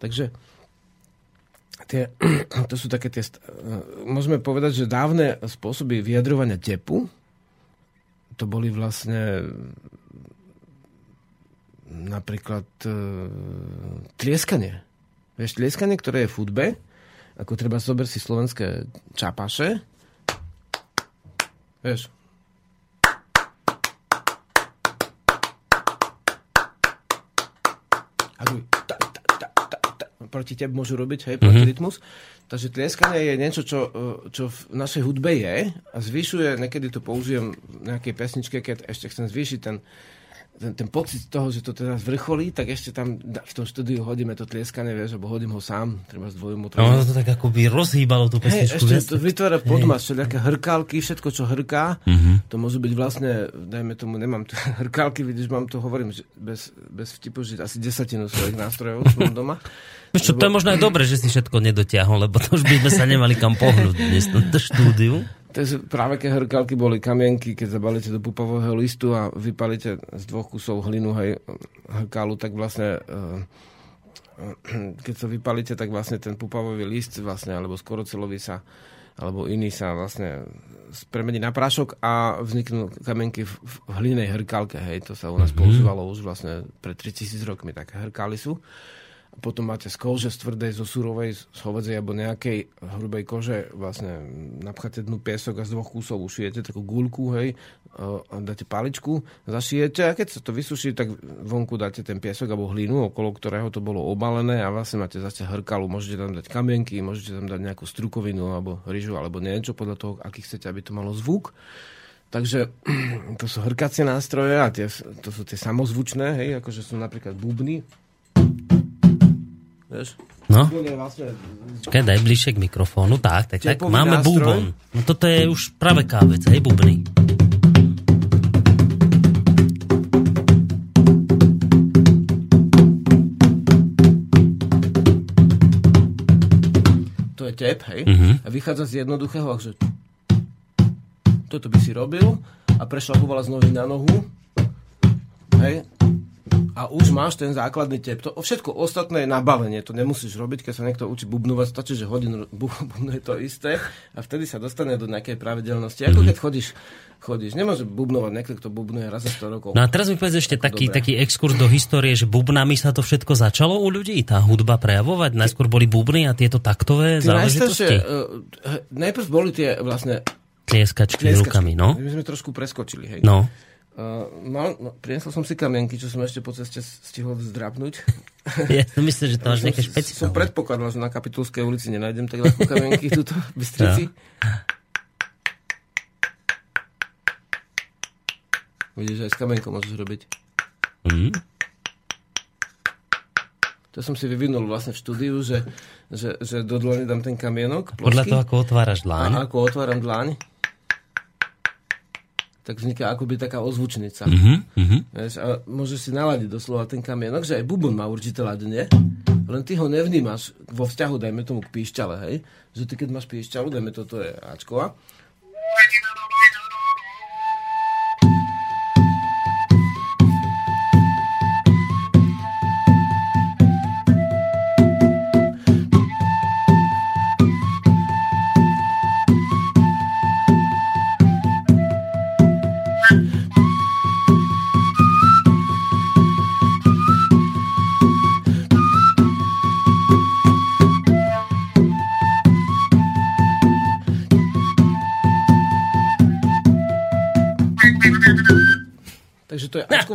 Takže tie, to sú také tie... st- e, Môžeme povedať, že dávne spôsoby vyjadrovania tepu to boli vlastne napríklad e, tlieskanie. Vieš, tlieskanie, ktoré je v hudbe, ako treba zober si slovenské čapaše. Vieš. Ta, proti tebe môžu robiť, hej, proti rytmus. Takže tlieskanie je niečo, čo, e, čo v našej hudbe je a zvyšuje, niekedy to použijem v nejakej pesničke, keď ešte chcem zvýšiť ten, ten, ten pocit toho, že to teraz vrcholí, tak ešte tam v tom štúdiu hodíme to tlieskanie, vieš, alebo hodím ho sám, treba z dvojumu, A ono to tak akoby rozhýbalo tú pesničku. ešte vieš? to vytvára podmas, všelijaké hrkálky, všetko, čo hrká. Mhm. To môžu byť vlastne, dajme tomu, nemám tu hrkálky, vidíš, mám to, hovorím, že bez, bez vtipu, že asi desatinu svojich nástrojov mám doma. Čo, to je možno aj dobre, že si všetko nedotiahol, lebo to už by sme sa nemali kam pohnúť dnes na štúdiu. To je práve keď hrkálky boli kamienky, keď zabalíte do pupového listu a vypalíte z dvoch kusov hlinu, hej, hrkálu, tak vlastne eh, keď to vypalíte, tak vlastne ten pupavový list vlastne, alebo skorocelový sa alebo iný sa vlastne premení na prášok a vzniknú kamienky v, v hlinej hrkálke. Hej, to sa u nás mm-hmm. používalo už vlastne pred 3000 rokmi, také hrkály sú. Potom máte z kože, z tvrdej, zo surovej, z hovedzej alebo nejakej hrubej kože vlastne napcháte dnu piesok a z dvoch kusov ušijete takú guľku, hej, a dáte paličku, zašijete a keď sa to vysuší, tak vonku dáte ten piesok alebo hlinu, okolo ktorého to bolo obalené a vlastne máte zase hrkalu. Môžete tam dať kamienky, môžete tam dať nejakú strukovinu alebo ryžu alebo niečo podľa toho, aký chcete, aby to malo zvuk. Takže to sú hrkacie nástroje a tie, to sú tie samozvučné, hej, akože sú napríklad bubny. Vieš? No, vlastne čakaj, daj bližšie k mikrofónu. Tak, tak, tak. Máme nástroj. bubon. No toto je už práve kávec, hej, bubny. to je tep, hej, Mhm. a vychádza z jednoduchého, že toto by si robil a prešlapovala z nohy na nohu, hej, a už máš ten základný tep. To všetko ostatné je nabavenie, to nemusíš robiť, keď sa niekto učí bubnovať, stačí, že hodinu bu- bubnuje to isté a vtedy sa dostane do nejakej pravidelnosti. Ako keď chodíš, chodíš, nemôže bubnovať niekto, kto bubnuje raz za 100 rokov. No a teraz mi povedz ešte taký, Dobre. taký exkurs do histórie, že bubnami sa to všetko začalo u ľudí, tá hudba prejavovať. Najskôr boli bubny a tieto taktové Tie záležitosti. uh, najprv boli tie vlastne Tlieskačky Dneska- rukami, no. My sme trošku preskočili, hej. No. Uh, mal, no, priniesol som si kamienky, čo som ešte po ceste stihol vzdrapnúť. Ja som myslím, že to máš nejaké som, som špeciálne. predpokladal, že na Kapitulskej ulici nenájdem tak ľahko kamienky tuto v Bystrici. Vidíš, aj s kamienkou môžeš robiť. Mm. To som si vyvinul vlastne v štúdiu, že, že, že do dlane dám ten kamienok, Podľa plošky, toho, ako otváraš a dláň. ako otváram dlaň, tak vzniká akoby taká ozvučnica. Mhm, mhm. Vieš, a môžeš si naladiť doslova ten kamienok, že aj bubon má určité ladenie, len ty ho nevnímaš vo vzťahu, dajme tomu k píšťale, hej? Že ty keď máš píšťalu, dajme toto je Ačková, takže to je Ačková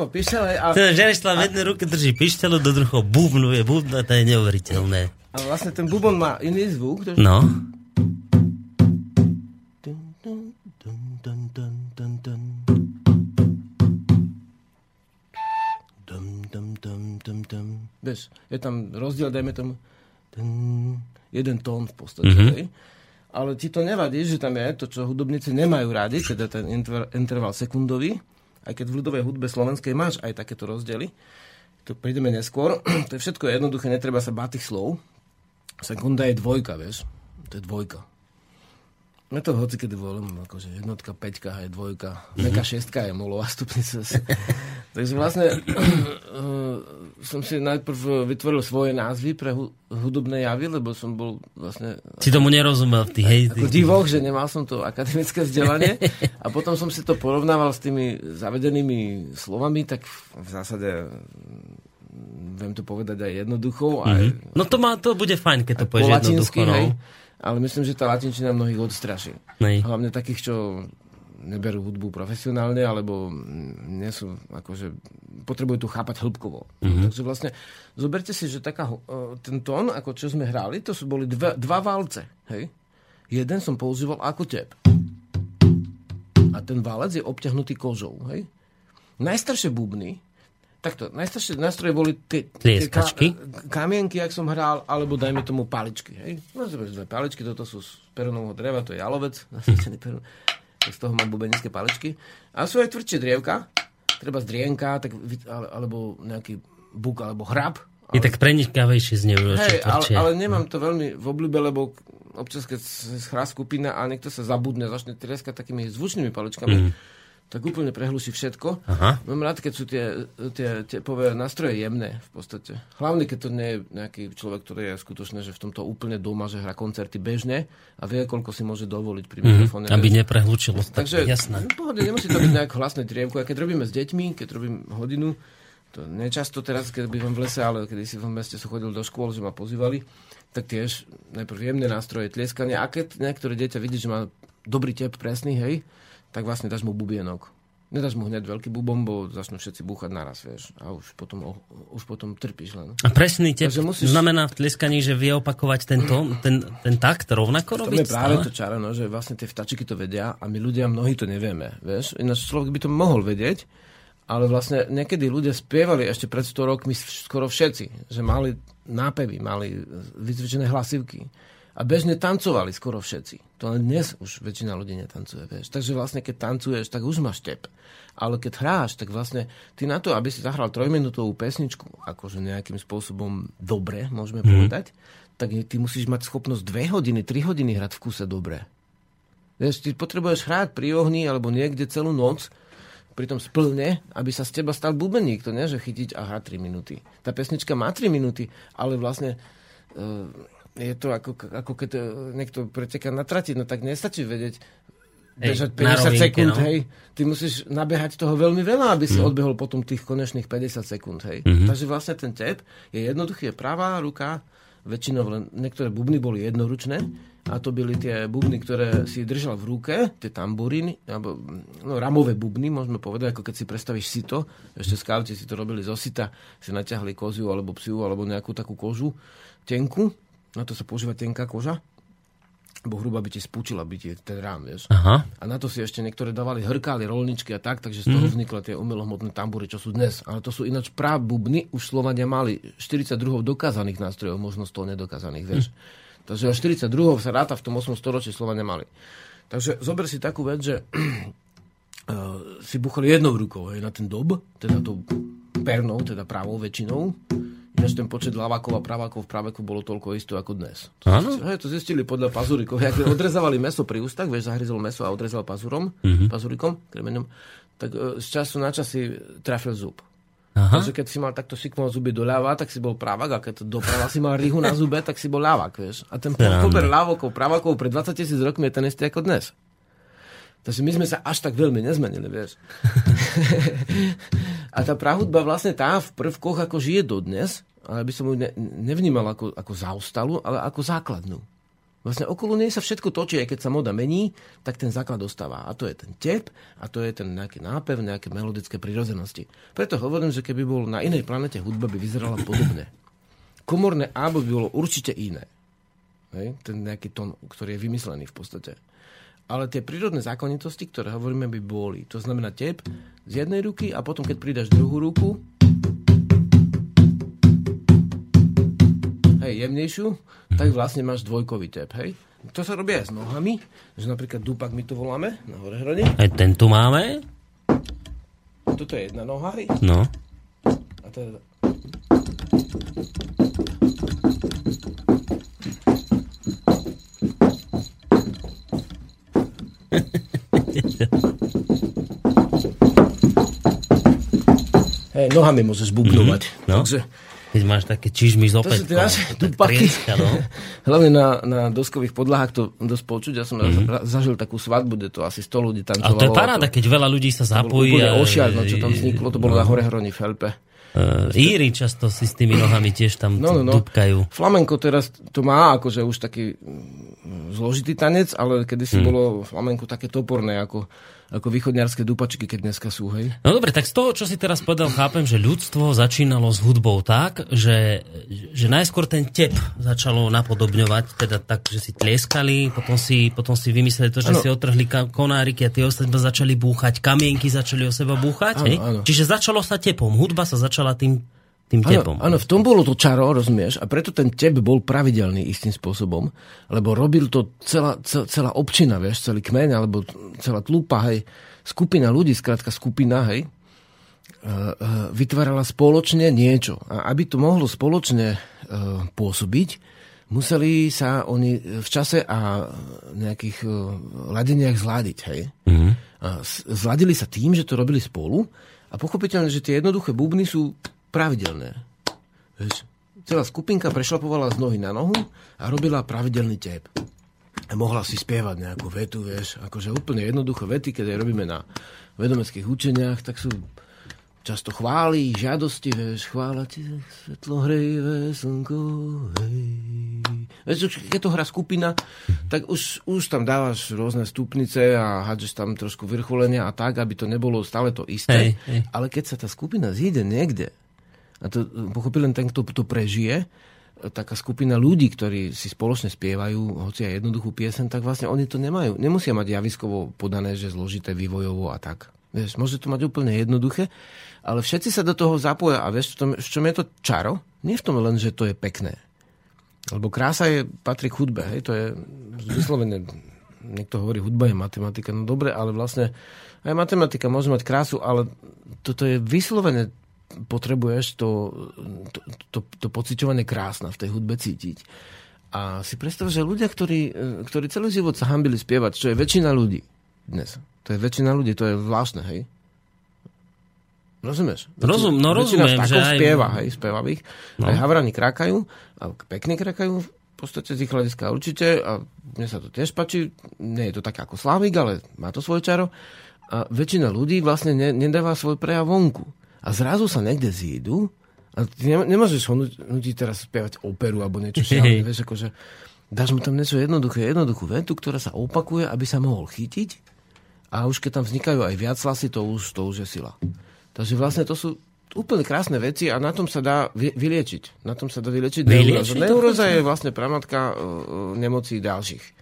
píšťala a, Ten Žerislav v jednej ruke drží pišťalu, do druhého bubnuje, bubna, to je neuveriteľné. a vlastne ten bubon má iný zvuk, je... No. Vieš, je tam rozdiel, dajme tomu dun, jeden tón v podstate. Mhm. Mm-hmm. Ale ti to nevadí, že tam je to, čo hudobníci nemajú rádi, teda ten interval sekundový, aj keď v ľudovej hudbe slovenskej máš aj takéto rozdiely. To prídeme neskôr. to je všetko jednoduché, netreba sa báť tých slov. Sekunda je dvojka, vieš. To je dvojka. Ja to hoci kedy volím, akože jednotka, peťka je dvojka, mm-hmm. meka šestka je molová stupnica. Takže vlastne uh, som si najprv vytvoril svoje názvy pre hu- hudobné javy, lebo som bol vlastne Si tomu nerozumel v tých, hej, ako divoch, že nemal som to akademické vzdelanie a potom som si to porovnával s tými zavedenými slovami, tak v zásade mm, viem to povedať aj jednoducho, aj, No to, má, to bude fajn, keď to po povieš jednoducho, hej. no. Ale myslím, že tá latinčina mnohých odstraší. Nej. Hlavne takých, čo neberú hudbu profesionálne, alebo nie sú, akože, potrebujú tu chápať hĺbkovo. Mm-hmm. Takže vlastne, zoberte si, že taká, uh, ten tón, ako čo sme hrali, to sú boli dva, dva valce, hej? Jeden som používal ako tep. A ten valec je obťahnutý kožou, hej? Najstaršie bubny, takto, najstaršie nástroje boli tie, tie ka, kamienky, ak som hral, alebo dajme tomu paličky, hej? No, dve paličky, toto sú z perunového dreva, to je jalovec, z toho mám bubenické paličky. A sú aj tvrdšie drievka, treba z drienka, tak, ale, alebo nejaký buk, alebo hrab. Je tak prenikavejšie z neho, Hej, ale, ale nemám to veľmi v obľúbe, lebo občas, keď sa hrá skupina a niekto sa zabudne, začne trieskať takými zvučnými paličkami, mm. Tak úplne prehluší všetko. Aha. Mám rád, keď sú tie, tie tepové nástroje jemné v podstate. Hlavne, keď to nie je nejaký človek, ktorý je skutočne, že v tomto úplne doma, že hrá koncerty bežne a vie, koľko si môže dovoliť pri mikrofóne. Mhm. Aby neprehlučilo. Takže Jasné. v pohode, nemusí to byť nejak hlasné drievko. A keď robíme s deťmi, keď robím hodinu, to nečasto teraz, keď bývam v lese, ale keď si v meste som chodil do škôl, že ma pozývali, tak tiež najprv jemné nástroje, tlieskanie. A keď niektoré dieťa vidí, že má dobrý tep presný, hej, tak vlastne dáš mu bubienok. Nedáš mu hneď veľký bubom, bo začnú všetci búchať naraz, vieš. A už potom, už potom trpíš len. A presný tep Takže musíš- znamená v tlieskaní, že vie opakovať ten, tón, ten, ten takt rovnako To robiť je práve stále? to čaro, no, že vlastne tie vtačiky to vedia a my ľudia mnohí to nevieme, vieš. Ináč človek by to mohol vedieť, ale vlastne niekedy ľudia spievali ešte pred 100 rokmi skoro všetci, že mali nápevy, mali vycvičené hlasivky a bežne tancovali skoro všetci. To len dnes už väčšina ľudí netancuje, vieš. Takže vlastne keď tancuješ, tak už máš tep. Ale keď hráš, tak vlastne ty na to, aby si zahral trojminútovú pesničku, akože nejakým spôsobom dobre, môžeme povedať, tak ty musíš mať schopnosť 2 hodiny, 3 hodiny hrať v kuse dobre. Vieš, ty potrebuješ hrať pri ohni alebo niekde celú noc, pri tom splne, aby sa z teba stal bubeník. To nie, že chytiť, aha, 3 minúty. Tá pesnička má 3 minúty, ale vlastne e, je to ako, ako keď e, niekto preteká na trati, no tak nestačí vedieť bežať 50 na rovinke, sekúnd, no. hej. Ty musíš nabehať toho veľmi veľa, aby si Mm. odbehol potom tých konečných 50 sekúnd, hej. Mhm. Takže vlastne ten tep je jednoduchý, je pravá ruka, väčšinou len niektoré bubny boli jednoručné, a to byli tie bubny, ktoré si držal v ruke, tie tamburíny, alebo no, ramové bubny, môžeme povedať, ako keď si predstavíš sito, ešte skauti si to robili zo sita, si naťahli koziu alebo psiu, alebo nejakú takú kožu tenku, na to sa používa tenká koža, bo hruba by ti spúčila by ti ten rám, vieš. Aha. A na to si ešte niektoré dávali hrkály, rolničky a tak, takže z toho mm. vznikli tie umelohmotné tambúry, čo sú dnes. Ale to sú ináč práv bubny, už Slovania mali 42 dokázaných nástrojov, možno 100 nedokázaných, vieš. Mm. Takže až 42 sa ráta v tom 8. storočí Slovania mali. Takže zober si takú vec, že uh, si buchali jednou rukou hej, na ten dob, teda to pernou, teda pravou väčšinou. Ináč ten počet lavákov a pravákov v praveku bolo toľko isto ako dnes. To, hej, to zistili podľa pazurikov. Jak odrezávali meso pri ústach, vieš, zahryzol meso a odrezal pazurom, mm-hmm. pazurikom, kremeňom, tak uh, z času na čas si trafil zub. Aha. Takže keď si mal takto šikmol zuby doľava, tak si bol pravák, a keď doprava si mal rihu na zube, tak si bol ľavák, vieš. A ten pober ľavokov, pravákov pred 20 tisíc rokmi je ten istý ako dnes. Takže my sme sa až tak veľmi nezmenili, vieš. a tá prahudba vlastne tá v prvkoch ako žije dodnes, ale by som ju ne, nevnímal ako, ako zaostalú, ale ako základnú. Vlastne okolo nej sa všetko točí, aj keď sa moda mení, tak ten základ ostáva. A to je ten tep, a to je ten nejaký nápev, nejaké melodické prirozenosti. Preto hovorím, že keby bol na inej planete hudba, by vyzerala podobne. Komorné A by bolo určite iné. Hej? Ten nejaký tón, ktorý je vymyslený v podstate. Ale tie prírodné zákonitosti, ktoré hovoríme, by boli. To znamená tep z jednej ruky a potom, keď pridaš druhú ruku, hej, jemnejšiu, tak vlastne máš dvojkový tep, hej. To sa robí aj s nohami, že napríklad dupak my to voláme na horehrone. Aj ten tu máme? Toto je jedna noha, hej. No. A to Hej, nohami môžeš bubnovať. No. Takže Keď máš také čižmy z to naše tak dupaky. trieska, no. Hlavne na, na doskových podlahách to dosť počuť. Ja som Mhm. zažil takú svadbu, kde to asi 100 ľudí A tancovalo. to je paráda, keď veľa ľudí sa To zapojí. úplne a- ošial, no, čo tam vzniklo, to bolo no. na Horehroni v Helpe. Uh, Íry často si s tými nohami tiež tam No, no, no. dupkajú. Flamenko teraz to má akože už taký mm, zložitý tanec, ale kedysi Hmm. bolo flamenko také toporné, ako, ako východňarské dupačky, keď dneska sú, hej. No dobre, tak z toho, čo si teraz povedal, chápem, že ľudstvo začínalo s hudbou tak, že, že najskôr ten tep začalo napodobňovať, teda tak, že si tlieskali, potom si, potom si vymysleli to, že Áno. si otrhli konáriky a tie ostatné začali búchať, kamienky začali o seba búchať, Áno, hej? áno. Čiže začalo sa tepom, hudba sa začala tým, tým tepom. Áno, áno, v tom bolo to čaro, rozumieš? A preto ten tep bol pravidelný istým spôsobom, lebo robil to celá, celá, občina, vieš, celý kmeň, alebo celá tlupa, hej, skupina ľudí, skrátka skupina, hej, e, e, vytvárala spoločne niečo. A aby to mohlo spoločne e, pôsobiť, museli sa oni v čase a nejakých ladeniach zladiť, hej. Mhm. A s- zladili sa tým, že to robili spolu a pochopiteľne, že tie jednoduché bubny sú pravidelné. Vieš, celá skupinka prešlapovala z nohy na nohu a robila pravidelný tep. A mohla si spievať nejakú vetu, vieš, akože úplne jednoduché vety, keď robíme na vedomeckých učeniach, tak sú často chvály, žiadosti, vieš, chvála ti svetlo hrejivé slnko, hej. Vieš, keď to hrá skupina, tak už, už tam dávaš rôzne stupnice a hádžeš tam trošku vrcholenia a tak, aby to nebolo stále to isté. Hej, hej. Ale keď sa tá skupina zíde niekde, a to pochopí len ten, kto to prežije, taká skupina ľudí, ktorí si spoločne spievajú, hoci aj jednoduchú piesen, tak vlastne oni to nemajú. Nemusia mať javiskovo podané, že zložité vývojovo a tak. Vieš, môže to mať úplne jednoduché, ale všetci sa do toho zapoja a vieš, v, tom, v čom je to čaro? Nie v tom len, že to je pekné. Lebo krása je, patrí k hudbe, hej, to je vyslovene, niekto hovorí, hudba je matematika, no dobre, ale vlastne aj matematika môže mať krásu, ale toto je vyslovene potrebuješ to, to, to, to pociťovanie krásna v tej hudbe cítiť. A si predstav, že ľudia, ktorí, ktorí celý život sa hambili spievať, čo je väčšina ľudí dnes, to je väčšina ľudí, to je zvláštne, hej? Rozumieš? Rozum- no Väčšina rozumiem, že aj- spieva, hej, spevavých. No. Aj havrani krákajú, a pekne krákajú, v podstate z ich hľadiska určite, a mne sa to tiež páči, nie je to tak ako Slávik, ale má to svoje čaro. A väčšina ľudí vlastne ne, nedáva svoj prejav vonku. A zrazu sa niekde zídu, a ty ne, nemôžeš ho nut- nutiť teraz spievať operu alebo niečo šialené, vieš, akože dáš mu tam niečo jednoduché, jednoduchú vetu, ktorá sa opakuje, aby sa mohol chytiť a už keď tam vznikajú aj viac hlasy, to už, to už je sila. Takže vlastne to sú úplne krásne veci a na tom sa dá vy, vyliečiť. Na tom sa dá vyliečiť Vyliečiť neuróza. Neuróza je vlastne pramatka uh, nemocí ďalších.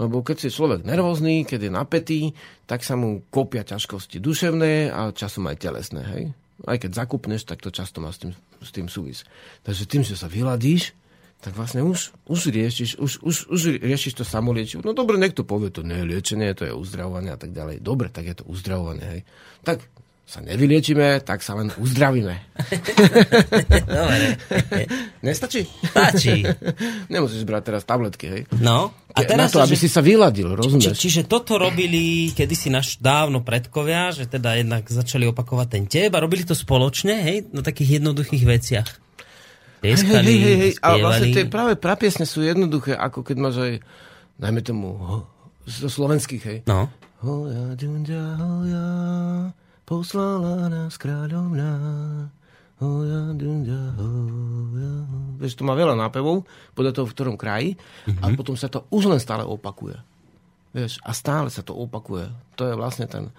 Lebo keď je človek nervózny, keď je napätý, tak sa mu kopia ťažkosti duševné a časom aj telesné. Hej? Aj keď zakupneš, tak to často má s tým, s tým súvis. Takže tým, že sa vyladíš, tak vlastne už, už, riešiš, už, už, už riešiš to samoliečivo. No dobre, niekto povie, to nie je liečenie, to je uzdravovanie a tak ďalej. Dobre, tak je to uzdravovanie. Hej. Tak sa nevyliečíme, tak sa len uzdravíme. Dobre. Nestačí? Stačí. Nemusíš brať teraz tabletky, hej. No. A Na teraz, to, aby že- si sa vyladil, Či, rozumieš? čiže toto robili kedysi naš dávno predkovia, že teda jednak začali opakovať ten teb a robili to spoločne, hej, na takých jednoduchých veciach. Hej, Tieskali, hej, hej, hej. A vlastne spievali. tie práve prapiesne sú jednoduché, ako keď máš aj, najmä tomu, zo slovenských, hej. No. Hoja, dunďa, hoja, poslala nás kráľovná. Hoja. Vieš, to má veľa nápevov, podľa toho, v ktorom kraji, a potom sa to už len stále opakuje. Vieš, a stále sa to opakuje. To je vlastne ten,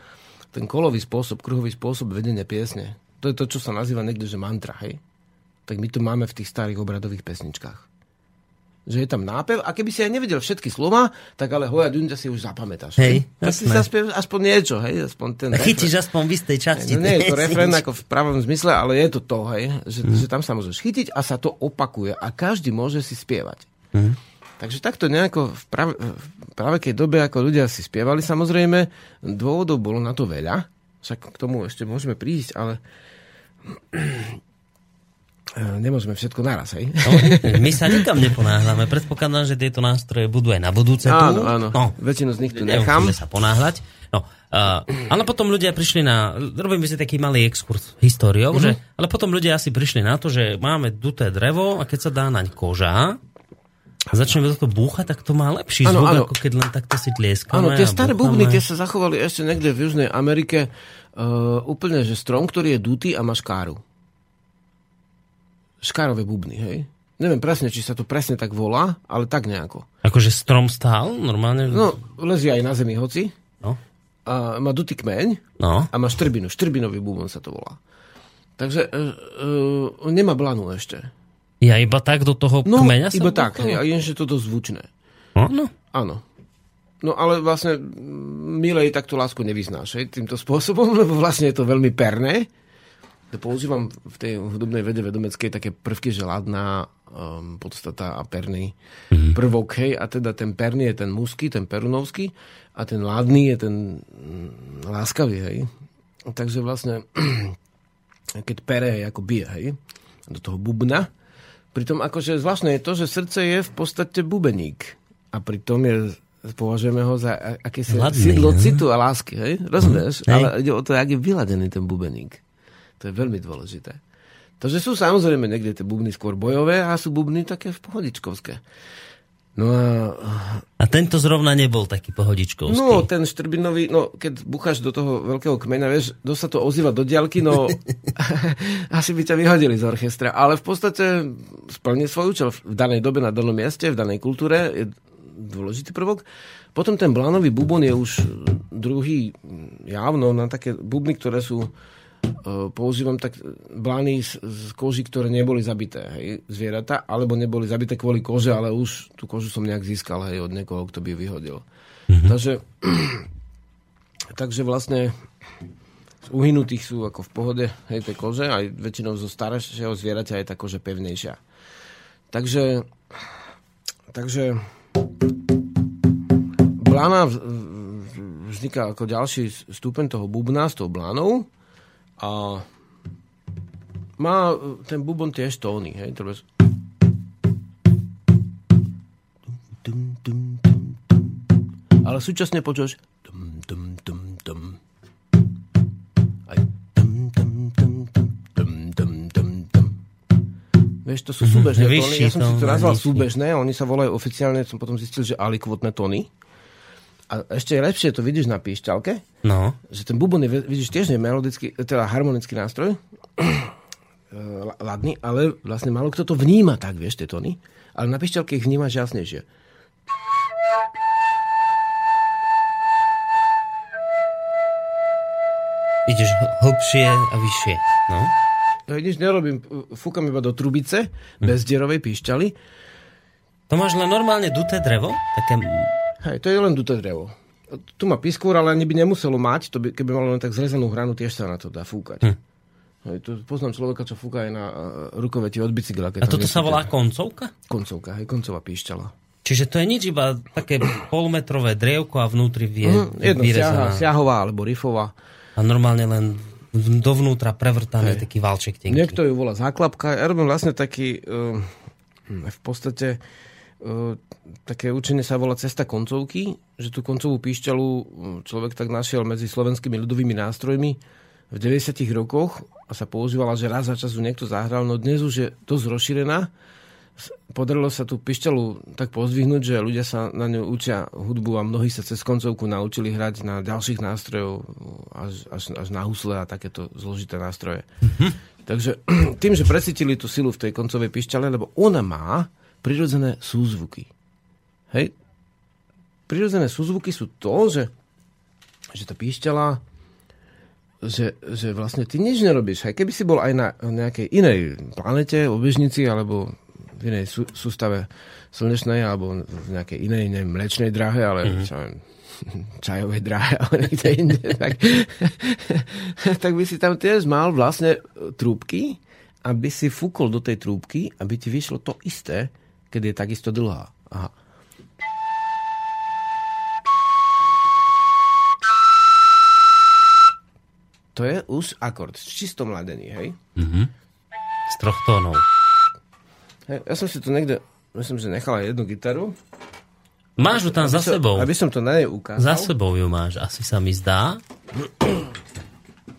ten kolový spôsob, kruhový spôsob vedenia piesne. To je to, čo sa nazýva niekde, že mantra, hej? Tak my to máme v tých starých obradových pesničkách. Že je tam nápev a keby si aj nevedel všetky slova, tak ale hoja dunďa si už zapamätáš. Hej, tak si zaspiev aspoň niečo, hej? Aspoň ten A chytíš refrén. aspoň v istej časti. No nie je to pesničky. ako v pravom zmysle, ale je to to, hej? Že, že tam sa môžeš chytiť a sa to opakuje a každý môže si spievať. Takže takto nejako v, prav, v pravekej dobe, ako ľudia si spievali, samozrejme, dôvodov bolo na to veľa, však k tomu ešte môžeme prísť, ale nemôžeme všetko naraz, hej? No, my sa nikam neponáhľame. Predpokladám, že tieto nástroje budú aj na budúce tu. Áno, áno. No, Väčšinu z nich tu nechám. Sa ponáhľať. No, uh, ale potom ľudia prišli na, robíme si taký malý exkurs históriou, Mhm. že, ale potom ľudia asi prišli na to, že máme duté drevo a keď sa dá naň koža, a začneme do toho búchať, tak to má lepší Áno, zvuk, áno. ako keď len takto si tlieskame. Áno, tie staré bubny, tie sa zachovali ešte niekde v Južnej Amerike uh, úplne, že strom, ktorý je dutý a má škáru. Škárové bubny, hej? Neviem presne, či sa to presne tak volá, ale tak nejako. Akože strom stál normálne? No, lezie aj na zemi hoci no. a má dutý kmeň no. a má štrbinu. Štrbinový bubon sa to volá. Takže uh, nemá blanu ešte. Ja iba tak do toho No, kmeňa iba tak, búchalo? hej, a je, že to dosť zvučné. No, no. Áno. No ale vlastne milej takto lásku nevyznáš hej, týmto spôsobom, lebo vlastne je to veľmi perné. Používam v tej hudobnej vede vedomeckej také prvky, že ladná um, podstata a perný mm-hmm. prvok, hej, a teda ten perný je ten muský, ten perunovský a ten ládný je ten mm, láskavý, hej. Takže vlastne keď pere je ako bije, hej, do toho bubna. Pritom akože zvláštne je to, že srdce je v podstate bubeník. A pritom je, považujeme ho za akési Ladný, sídlo ne? citu a lásky, hej? Rozumieš? Hej. Ale ide o to, jak je vyladený ten bubeník. To je veľmi dôležité. Takže sú samozrejme niekde tie bubny skôr bojové a sú bubny také v pohodičkovské. No a A tento zrovna nebol taký pohodičkovský. No, ten štrbinový, no, keď bucháš do toho veľkého kmeňa, vieš, dosť sa to ozýva do diaľky, no, asi by ťa vyhodili z orchestra, ale v podstate splní svoj účel v danej dobe, na danom mieste, v danej kultúre, je dôležitý prvok. Potom ten blánový bubon je už druhý javno na také bubny, ktoré sú používam tak blány z, z koží, ktoré neboli zabité, hej, zvieratá, alebo neboli zabité kvôli kože, ale už tú kožu som nejak získal, hej, od niekoho, kto by ju vyhodil. Mm-hmm. Takže, takže vlastne z uhynutých sú ako v pohode, hej, tie kože, aj väčšinou zo staršieho zvieraťa je tá koža pevnejšia. Takže, takže blána vz- vzniká ako ďalší stupeň toho bubna s tou blánou a má eh, ten bubon tiež tóny, hej, treba... Ale súčasne počuješ tum, tum, tum, Vieš, to sú súbežné tóny. Ja som si to nazval súbežné, oni sa volajú oficiálne, som potom zistil, že alikvotné tóny. A ešte je lepšie to vidíš na píšťalke, No, že ten bubon je, vidíš, tiež je melodický, teda harmonický nástroj, eh, la- ladný, ale vlastne málo kto to vníma tak, vieš, tie tóny. Ale na píšťalke ich vnímaš jasnejšie. ideš hl- hlbšie a vyššie. No. Ja nič nerobím, fúkam iba do trubice, bez dierovej píšťaly. To máš len normálne duté drevo? Také... Hej, to je len duté drevo. Tu má piskôr, ale ani by nemuselo mať, to by, keby malo len tak zrezanú hranu, tiež sa na to dá fúkať. Hm. Hej, to poznám človeka, čo fúka aj na uh, rukoveti od bicykla. A keď tam toto sa volá koncovka? Koncovka, hej, koncová píšťala. Čiže to je nič, iba také polmetrové drievko a vnútri vie Mm, jedno, vyrezaná. siahová alebo riffová. A normálne len dovnútra prevrtaný taký valček tenký. Niekto ju volá záklapka. Ja robím vlastne taký, uh, v podstate, také učenie sa volá cesta koncovky, že tú koncovú píšťalu človek tak našiel medzi slovenskými ľudovými nástrojmi v 90 rokoch a sa používala, že raz za čas ju niekto zahral, no dnes už je dosť rozšírená. Podarilo sa tú pišťalu tak pozdvihnúť, že ľudia sa na ňu učia hudbu a mnohí sa cez koncovku naučili hrať na ďalších nástrojov, až, až, až na husle a takéto zložité nástroje. Takže tým, že presítili tú silu v tej koncovej pišťale, lebo ona má prirodzené súzvuky. Hej? Prirodzené súzvuky sú to, že, že tá píšťala že, že vlastne ty nič nerobíš. Aj keby si bol aj na nejakej inej planete, obežnici, alebo v inej sú, sústave slnečnej, alebo v nejakej inej, neviem, mlečnej dráhe, ale mm-hmm. čo, viem, čajovej dráhe, ale niekde inde, tak, tak by si tam tiež mal vlastne trúbky, aby si fúkol do tej trúbky, aby ti vyšlo to isté, keď je takisto dlhá. Aha. To je už akord, s čistom ladení, hej? Z troch tónov. hej? Ja som si tu niekde, myslím, že nechal jednu gitaru. Máš ju tam za Čo- sebou. Aby som to na nej ukázal. Za sebou ju máš, asi sa mi zdá.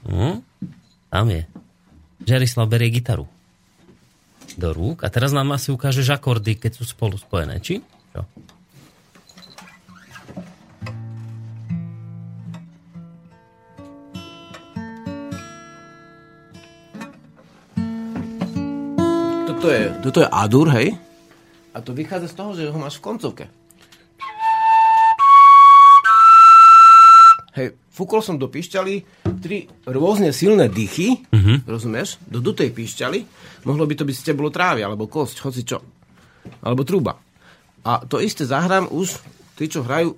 Hm? Tam je. Žerislav berie gitaru do rúk a teraz nám asi ukážeš akordy, keď sú spolu spojené, či? Čo? Toto je, toto je Adur, hej? A to vychádza z toho, že ho máš v koncovke. Hej, fúkol som do píšťaly tri rôzne silné dychy, mm-hmm. rozumieš? Do dutej píšťaly. Mohlo by to byť steblo trávy, alebo kosť, hoci čo. Alebo truba. A to isté zahrám už, tí, čo hrajú,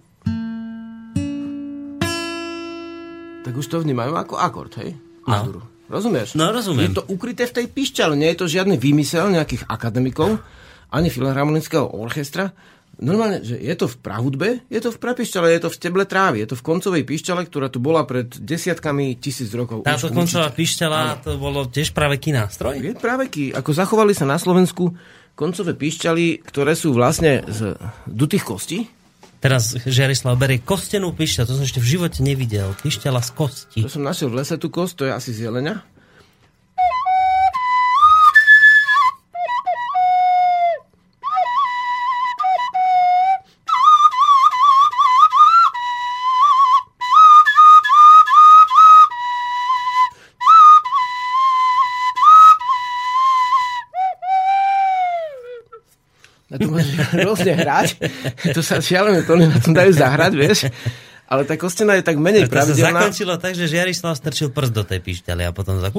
tak už to vnímajú ako akord, hej? No. Adur. Rozumieš? No, rozumiem. Je to ukryté v tej pišťale, nie je to žiadny výmysel nejakých akademikov, ani filharmonického orchestra. Normálne, že je to v prahudbe, je to v prapišťale, je to v steble trávy, je to v koncovej pišťale, ktorá tu bola pred desiatkami tisíc rokov. Táto koncová pišťala, to bolo tiež práve nástroj? Je práve ký, ako zachovali sa na Slovensku koncové pišťaly, ktoré sú vlastne z dutých kostí. Teraz Žerislav berie kostenú pišťalu, to som ešte v živote nevidel. Pišťala z kosti. To som našiel v lese tú kost, to je asi z jelenia. Rôzne hrať. To sa šialené tóny na tom dajú zahrať, vieš. Ale tá kostená je tak menej To sa pravidelná. zakončilo tak, že Žiarislav strčil prst do tej pišťaly a potom tak...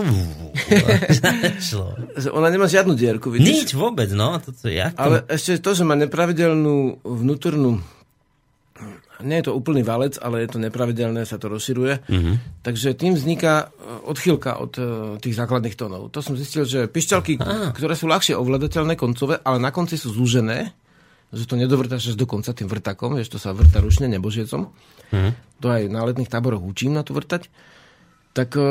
Šlo. Ona nemá žiadnu dierku, vidíš? Nič vôbec, no. To, to, jak to... Ale ešte to, že má nepravidelnú vnútornú nie je to úplný valec, ale je to nepravidelné, sa to rozširuje. Mm-hmm. Takže tým vzniká e, odchýlka od e, tých základných tónov. To som zistil, že pišťalky, ktoré sú ľahšie ovládateľné koncové, ale na konci sú zúžené, že to nedovrtáš až do konca tým vrtakom, vieš, to sa vrta ručne nebožiecom. Mm-hmm. To aj na letných táboroch učím na to vrtať. Tak e,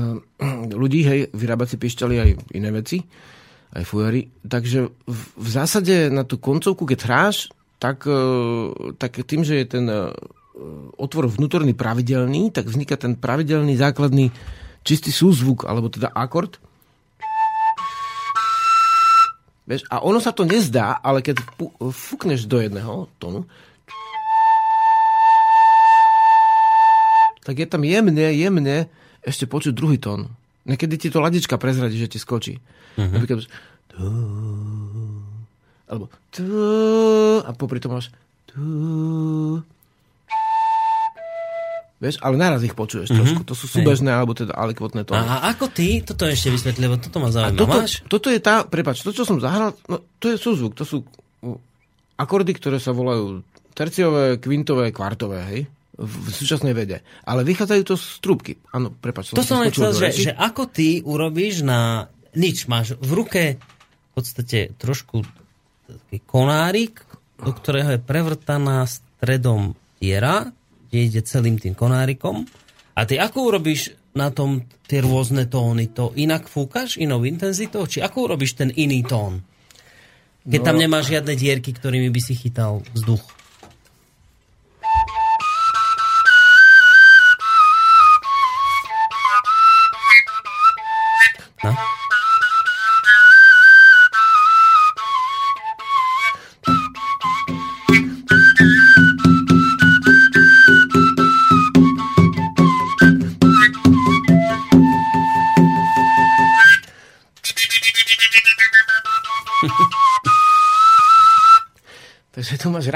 ľudí, hej, vyrábať si pišťali aj iné veci, aj fujery. Takže v, v zásade na tú koncovku, keď hráš, tak, e, tak tým, že je ten e, otvor vnútorný pravidelný, tak vzniká ten pravidelný základný čistý súzvuk, alebo teda akord. Vieš, a ono sa to nezdá, ale keď fúkneš do jedného tónu, tak je tam jemne, jemne ešte počuť druhý tón. Niekedy ti to ladička prezradí, že ti skočí. Uh-huh. Napríklad, alebo a popri tom máš. Vieš, ale naraz ich počuješ mm-hmm. trošku. To sú súbežné, alebo teda alikvotné tóny. A, a ako ty? Toto ešte vysvetli, lebo toto ma A zaujíma. toto, Máš? toto je tá, prepač, to, čo som zahral, no, to je súzvuk, to sú akordy, ktoré sa volajú terciové, kvintové, kvartové, hej? V, súčasnej vede. Ale vychádzajú to z trúbky. Áno, prepač. To som len chcel, že, že ako ty urobíš na nič. Máš v ruke v podstate trošku taký konárik, do ktorého je prevrtaná stredom diera, ide celým tým konárikom. A ty ako urobíš na tom tie rôzne tóny? To inak fúkaš, inou intenzitou? Či ako urobíš ten iný tón? Keď tam No. nemáš žiadne dierky, ktorými by si chytal vzduch.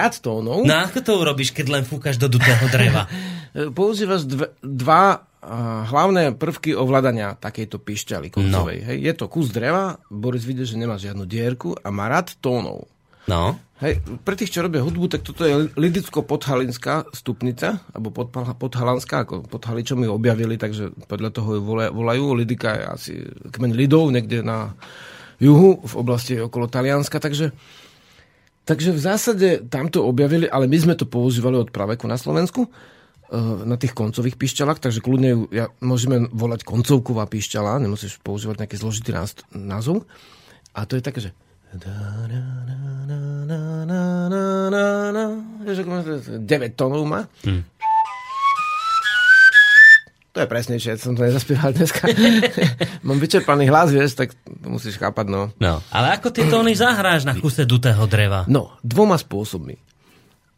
Rád tónov. no ako to urobíš, keď len fúkaš do dutého dreva? Používaš dve, dva a, hlavné prvky ovládania takejto pišťaly koncovej. No. Hej, je to kus dreva, Boris vidí, že nemá žiadnu dierku a má rád tónov. No. Hej, pre tých, čo robia hudbu, tak toto je lidicko-podhalinská stupnica, alebo podhalanská, ako podhaličom ju objavili, takže podľa toho ju volajú. Lidika je asi kmeň Lidov, niekde na juhu, v oblasti okolo Talianska, takže Takže v zásade tam to objavili, ale my sme to používali od praveku na Slovensku, eh, na tých koncových pišťalách, takže kľudne ja, môžeme volať koncovková pišťala, nemusíš používať nejaký zložitý názov. A to je také, že... To- 9 tónov má. To je presnejšie, som to nezaspieval dneska. Mám vyčerpaný hlas, vieš, tak to musíš chápať, no. no. Ale ako tie tóny zahráš na kuse dutého dreva? No, dvoma spôsobmi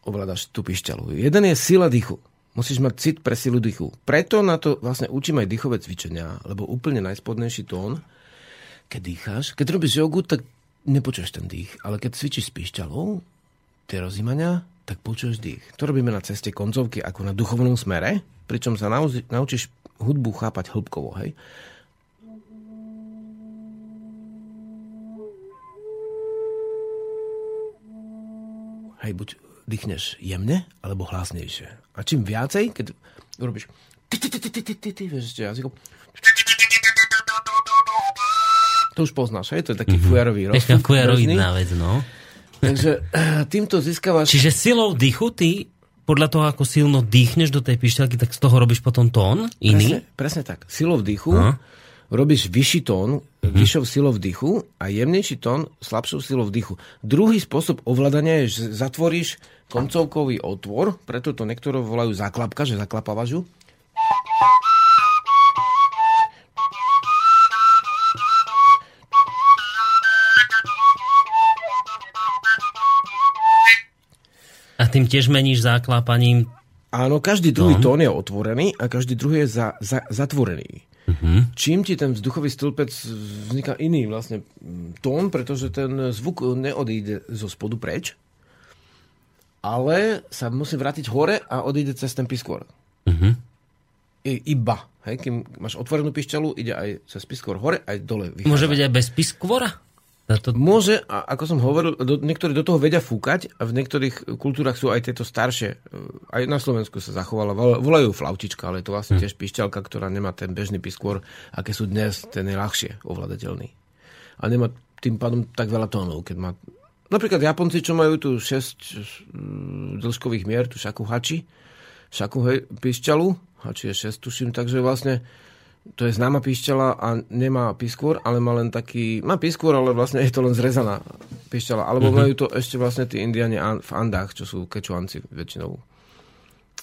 ovládaš tú pišťalu. Jeden je sila dýchu. Musíš mať cit pre silu dýchu. Preto na to vlastne učím aj dýchové cvičenia, lebo úplne najspodnejší tón, keď dýcháš, keď robíš jogu, tak nepočuješ ten dých, ale keď cvičíš s pišťalou, tie rozímania, tak počuješ dých. To robíme na ceste koncovky ako na duchovnom smere, pričom sa nauzi, naučíš hudbu chápať hĺbkovo, hej? Hej, buď dýchneš jemne, alebo hlasnejšie. A čím viacej, keď urobíš to už poznáš, hej? To je taký mm-hmm. rozsud. Taká fujaroidná vec, no. Takže eh, týmto získavaš... Čiže silou dýchu ty, podľa toho, ako silno dýchneš do tej pišťalky, tak z toho robíš potom tón iný? Presne, presne tak. Silou vdychu Aha. robíš vyšší tón, Mhm. vyššou silou vdychu a jemnejší tón slabšou silou vdychu. Druhý spôsob ovládania je, že zatvoríš koncovkový otvor, preto to niektoré volajú zaklapka, že zaklapávaš ju. Tým tiež meníš záklápaním. Áno, každý druhý tón je otvorený a každý druhý je za, za, zatvorený. Mhm. Čím ti ten vzduchový stĺpec vzniká iný vlastne mm, tón, pretože ten zvuk neodíde zo spodu preč, ale sa musí vrátiť hore a odíde cez ten piskor. Mhm. I, iba. Hej, kým máš otvorenú pišťalu, ide aj cez piskor hore, aj dole. Vychádza. Môže byť aj bez piskvora? Táto... Môže, a ako som hovoril, do, niektorí do toho vedia fúkať a v niektorých kultúrach sú aj tieto staršie. e, Aj na Slovensku sa zachovala, vol- volajú flautička, ale je to vlastne tiež pišťalka, ktorá nemá ten bežný piskôr, aké sú dnes, ten je ľahšie ovládateľný. A nemá tým pádom tak veľa tónov, keď má... Napríklad Japonci, čo majú tu 6 mm, dĺžkových mier, tu šaku hači, šaku hej, pišťalu, hači je 6, tuším, takže vlastne to je známa pišťala a nemá piskôr, ale má len taký... Má piskôr, ale vlastne je to len zrezaná pišťala. Alebo mm-hmm. majú to ešte vlastne tí indiani an- v Andách, čo sú kečuanci väčšinou.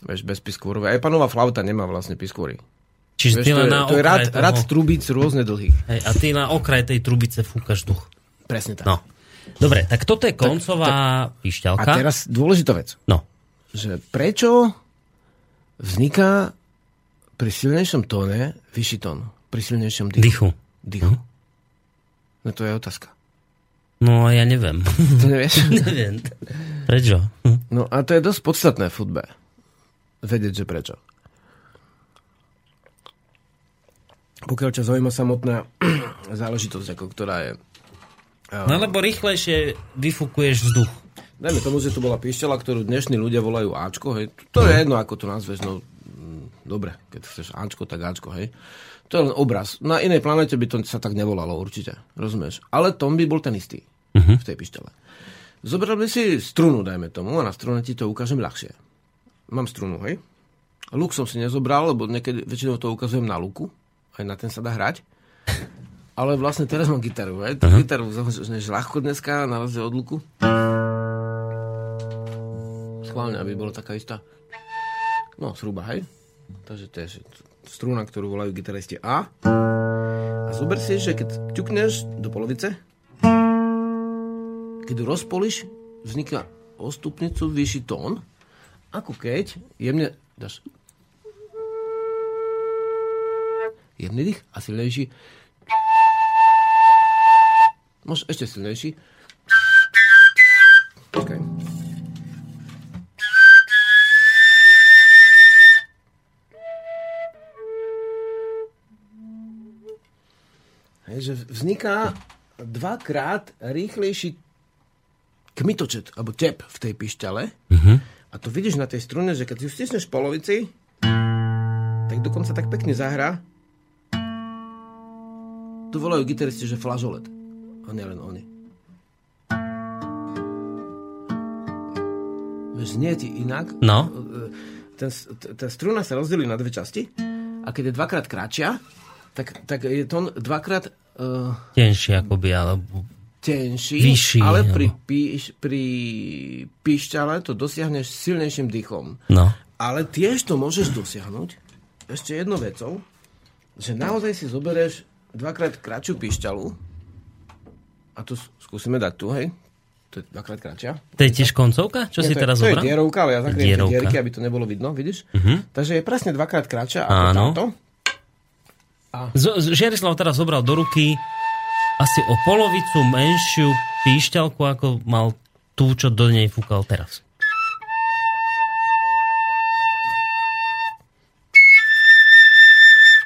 Vieš, bez piskôrov. Aj panová flauta nemá vlastne piskôry. Čiže Vieš, ty to, len je, na to je rad, toho... rad trubíc rôzne dlhých. Hej, a ty na okraj tej trubice fúkaš duch. Presne tak. No. Dobre, tak toto je koncová A pišťalka. teraz dôležitá vec. No, Že prečo vzniká pri silnejšom tóne vyšší tón? Pri silnejšom dychu. dychu. dychu. No to je otázka. No, ja neviem. To nevieš? neviem. Prečo? No a to je dosť podstatné v hudbe. Vedieť, že prečo. Pokiaľ ťa zaujíma samotná záležitosť, ako ktorá je... No lebo rýchlejšie vyfúkuješ vzduch. Dajme tomu, že to bola píšťala, ktorú dnešní ľudia volajú Ačko, hej. To je jedno, ako to nazveš, no dobre, keď chceš Ačko, tak Ačko, hej. To je len obraz. Na inej planete by to sa tak nevolalo, určite. Rozumieš? Ale tom by bol ten istý v tej pišťale. Zobral by si strunu, dajme tomu, a na strune ti to ukážem ľahšie. Mám strunu, hej? Luk som si nezobral, lebo niekedy väčšinou to ukazujem na luku. Aj na ten sa dá hrať. Ale vlastne teraz mám gitaru, hej? Tú gitaru zohneš ľahko dneska, na rozdiel od luku. Schválne, aby bola taká istá. No, zhruba, hej? Takže to je že struna, ktorú volajú gitaristi A. A zober si, že keď ťukneš do polovice, keď ju rozpoliš, vzniká o stupnicu vyšší tón, ako keď jemne dáš jemný dých a silnejší. Môžeš ešte silnejší. Že vzniká dvakrát rýchlejší kmitočet, alebo tep v tej pišťale. A to vidíš na tej strune, že keď ju stisneš v polovici, tak dokonca tak pekne zahrá. Tu volajú gitaristi, že flažolet. A nielen oni. Znie ti inak. No. Ten, t- tá struna sa rozdelí na dve časti a keď je dvakrát kratšia, tak, tak je tón dvakrát uh, Tenšie akoby, alebo... tenší, Vyšší, ale pri, píš, pri píšťale to dosiahneš silnejším dychom. No. Ale tiež to môžeš dosiahnuť ešte jednou vecou, že naozaj si zoberieš dvakrát kratšiu píšťalu a tu skúsime dať tu, hej? To je dvakrát kratšia. To je tiež koncovka? Čo Nie, si to je- teraz To je zobral? dierovka, ale ja zakriem Dierovka. dierky, aby to nebolo vidno, vidíš? Takže je presne dvakrát kratšia ako Áno. táto. Z- z- Žiarislav teraz zobral do ruky asi o polovicu menšiu píšťalku, ako mal tú, čo do nej fúkal teraz.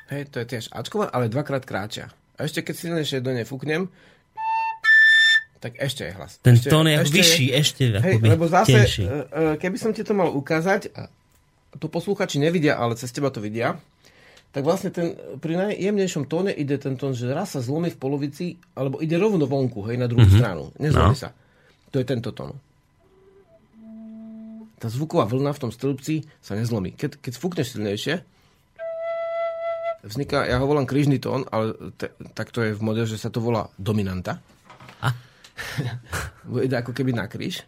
Hej, to je tiež Ačková, ale dvakrát kráča. A ešte keď silnejšie do nej fúknem, tak ešte je hlas. Ten ešte, tón je ako vyšší, ešte Hej, lebo zase, tenší. e, e, keby som ti to mal ukázať, a to posluchači nevidia, ale cez teba to vidia, tak vlastne ten, pri najjemnejšom tóne ide ten tón, že raz sa zlomí v polovici, alebo ide rovno vonku, hej, na druhú Mhm. stranu. Nezlomí No. sa. To je tento tón. Tá zvuková vlna v tom stĺpci sa nezlomí. Keď, keď fúkneš silnejšie, vzniká, ja ho volám krížny tón, ale te, tak to je v mode, že sa to volá dominanta. A? Ide ako keby na kríž.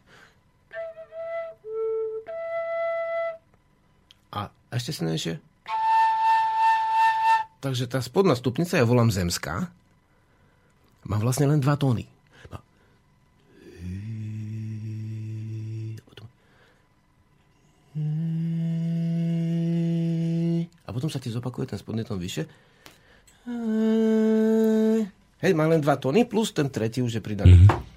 A ešte silnejšie. Takže tá spodná stupnica, ja volám zemská, má vlastne len dva tóny. Potom... A potom sa ti zopakuje ten spodný tón vyššie. Hej, má len dva tóny, plus ten tretí už je pridaný. Mm-hmm.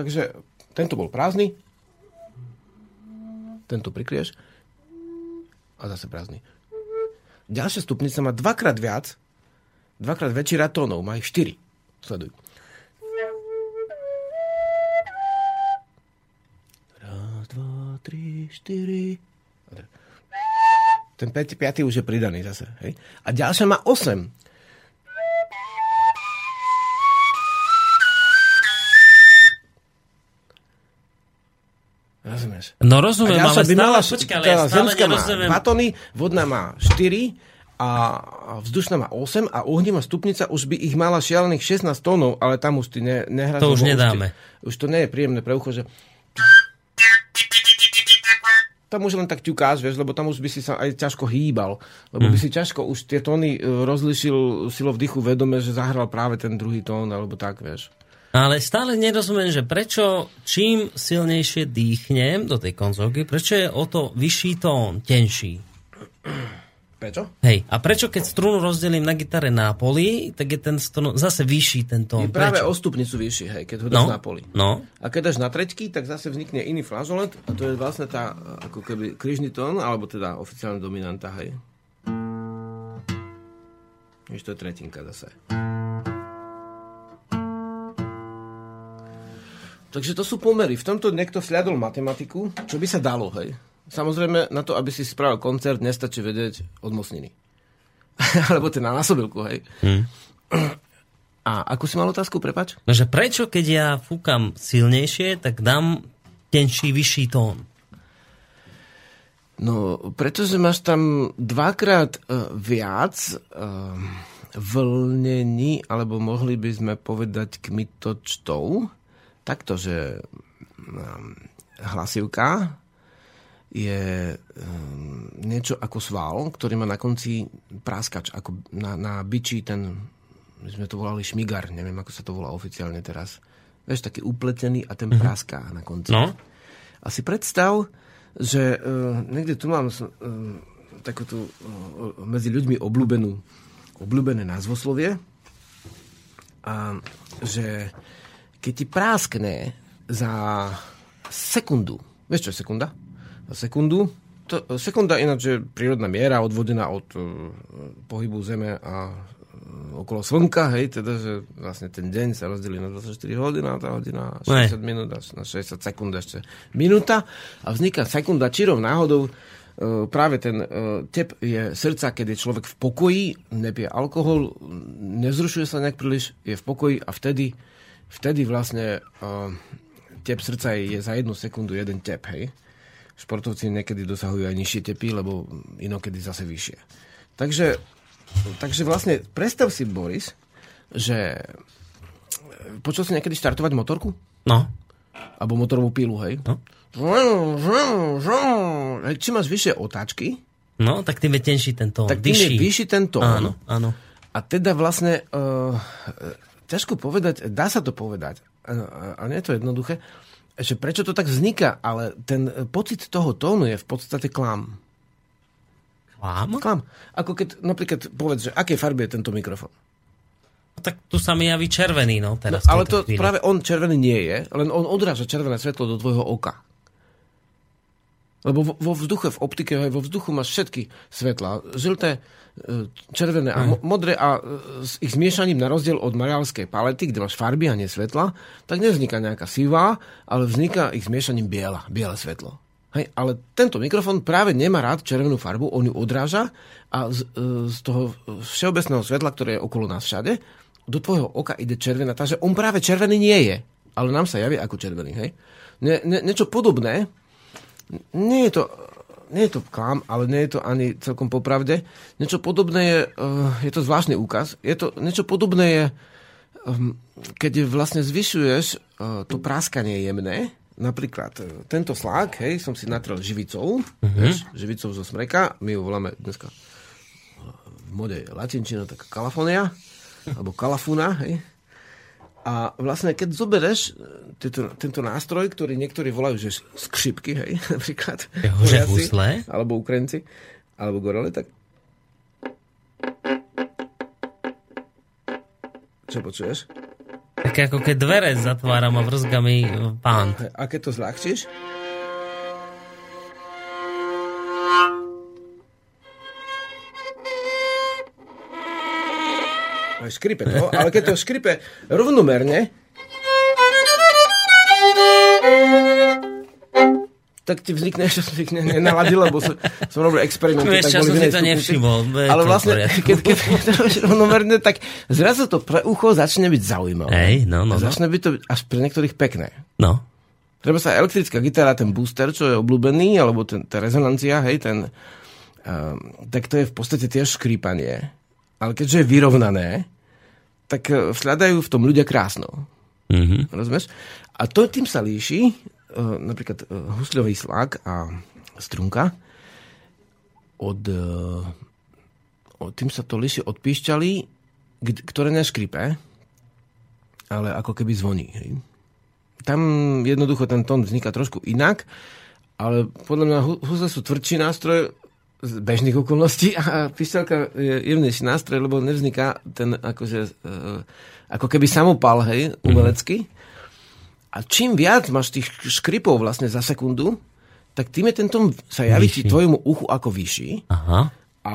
Takže tento bol prázdny, tento prikrieš a zase prázdny. Ďalšia stupnica má dvakrát viac, dvakrát väčší rad tónov, má ich štyri. Sleduj. Raz, dva, tri, štyri. Ten päť, piatý už je pridaný zase. Hej? A ďalšia má 8. Rozumieš? No rozumiem, ale by mala, počkaj, ale ja stále má nerozumiem. 2 tony, vodná má 4 a vzdušná má 8 a ohnivá stupnica už by ich mala šialených 16 tónov, ale tam už ty ne, nehráš. To už nedáme. Už, to nie je príjemné pre ucho, že... tam už len tak ťukáš, vieš, lebo tam už by si sa aj ťažko hýbal, lebo by si ťažko už tie tóny e, rozlišil silou vdychu vedome, že zahral práve ten druhý tón, alebo tak, vieš. Ale stále nerozumiem, že prečo čím silnejšie dýchnem do tej konzolky, prečo je o to vyšší tón, tenší. Prečo? Hej, a prečo keď strunu rozdelím na gitare na poli, tak je ten strun zase vyšší ten Je tón. práve Prečo? o stupnicu vyšší, hej, keď ho dáš No, na poli. no. A keď dáš na treťky, tak zase vznikne iný flažolet a to je vlastne tá, ako keby krížny tón, alebo teda oficiálna dominanta, hej. Víš, to je tretinka zase. Takže to sú pomery. V tomto niekto sľadol matematiku, čo by sa dalo, hej. Samozrejme, na to, aby si spravil koncert, nestačí vedieť od mocniny. Alebo ten na násobilku, hej. Hm. A akú si mal otázku, prepač? No, že prečo keď ja fúkam silnejšie, tak dám tenší, vyšší tón. No, pretože máš tam dvakrát uh, viac uh, vlnení, alebo mohli by sme povedať kmitočtov, takto, že um, hlasivka je um, niečo ako sval, ktorý má na konci práskač, ako na, na biči ten, my sme to volali šmigar, neviem, ako sa to volá oficiálne teraz. Vieš, taký upletený a ten práská na konci. No. A si predstav, že uh, niekde tu mám uh, takúto uh, medzi ľuďmi obľúbenú, obľúbené názvoslovie. A že keď ti práskne za sekundu, vieš čo je sekunda? Za sekundu, to, sekunda ináč je prírodná miera odvodená od uh, pohybu Zeme a uh, okolo Slnka, hej, teda, že vlastne ten deň sa rozdelí na 24 hodín a tá hodina 60 minút až na 60 sekúnd ešte minúta a vzniká sekunda čirov náhodou. Uh, práve ten uh, tep je srdca, keď je človek v pokoji, nepije alkohol, nevzrušuje sa nejak príliš, je v pokoji a vtedy, vtedy vlastne uh, tep srdca je, za jednu sekundu jeden tep, hej. Športovci niekedy dosahujú aj nižšie tepy, lebo inokedy zase vyššie. Takže, takže vlastne predstav si, Boris, že počul si niekedy štartovať motorku? No. Alebo motorovú pilu, hej? No. Hej, máš vyššie otáčky, No, tak tým je tenší ten tón. tak tým je vyšší ten tón. Áno, áno. A teda vlastne, uh, ťažko povedať, dá sa to povedať, a nie je to jednoduché, že prečo to tak vzniká, ale ten pocit toho tónu je v podstate klam. Klam? Klam. Ako keď napríklad povedz, že aké farby je tento mikrofón. No, tak tu sa mi javí červený, no, No, teraz. ale to chvíli. práve on červený nie je, len on odráža červené svetlo do tvojho oka. Lebo vo, vzduchu, v optike, vo vzduchu máš všetky svetla. Žlté, červené a mo- modré a e, s ich zmiešaním na rozdiel od mariálskej palety, kde máš farby a nie svetla, tak nevzniká nejaká sivá, ale vzniká ich zmiešaním biela, biele svetlo. Hej, ale tento mikrofón práve nemá rád červenú farbu, on ju odráža a z, e, z toho všeobecného svetla, ktoré je okolo nás všade, do tvojho oka ide červená, takže on práve červený nie je, ale nám sa javí ako červený. Hej? Ne, ne, niečo podobné, nie je to, nie je to klam, ale nie je to ani celkom popravde. Niečo podobné je, uh, je to zvláštny úkaz, je to, niečo podobné je, um, keď vlastne zvyšuješ uh, to práskanie jemné, napríklad uh, tento slák, hej, som si natrel živicou, uh-huh. vieš, živicou zo smreka, my ju voláme dneska v mode latinčina, tak kalafonia, alebo kalafuna, hej, a vlastne, keď zobereš e, tento, tento nástroj, ktorý niektorí volajú, že skřipky, hej, napríklad. Poliaci, husle? Alebo Ukrajinci, alebo gorele, tak... Čo počuješ? Také ako keď dvere zatváram a vrzga mi e, pán. A keď to zľahčíš? Aj škripe to, ale keď to škripe rovnomerne, tak ti vznikne, že som vznikne nenaladil, lebo som, som robil experimenty. Vieš, tak boli si to nevšimol, Ale vlastne, keď, keď to robíš rovnomerne, tak zrazu to pre ucho začne byť zaujímavé. Hej, no, no, no. Začne byť to až pre niektorých pekné. No. Treba sa elektrická gitara, ten booster, čo je obľúbený, alebo ten, tá rezonancia, hej, ten, um, tak to je v podstate tiež škrípanie. Ale keďže je vyrovnané, tak uh, vsľadajú v tom ľudia krásno. Mhm. Rozumieš? A to tým sa líši, uh, napríklad uh, husľový slák a strunka. Od, od, tým sa to líši od píšťaly, ktoré neškripe, ale ako keby zvoní. Hej. Tam jednoducho ten tón vzniká trošku inak, ale podľa mňa hu- husle sú tvrdší nástroj z bežných okolností a píšťalka je jemnejší nástroj, lebo nevzniká ten akože, e, ako keby samopal, hej, umelecky. A čím viac máš tých škripov vlastne za sekundu, tak tým je ten tón sa javí ti tvojmu uchu ako vyšší. Aha. A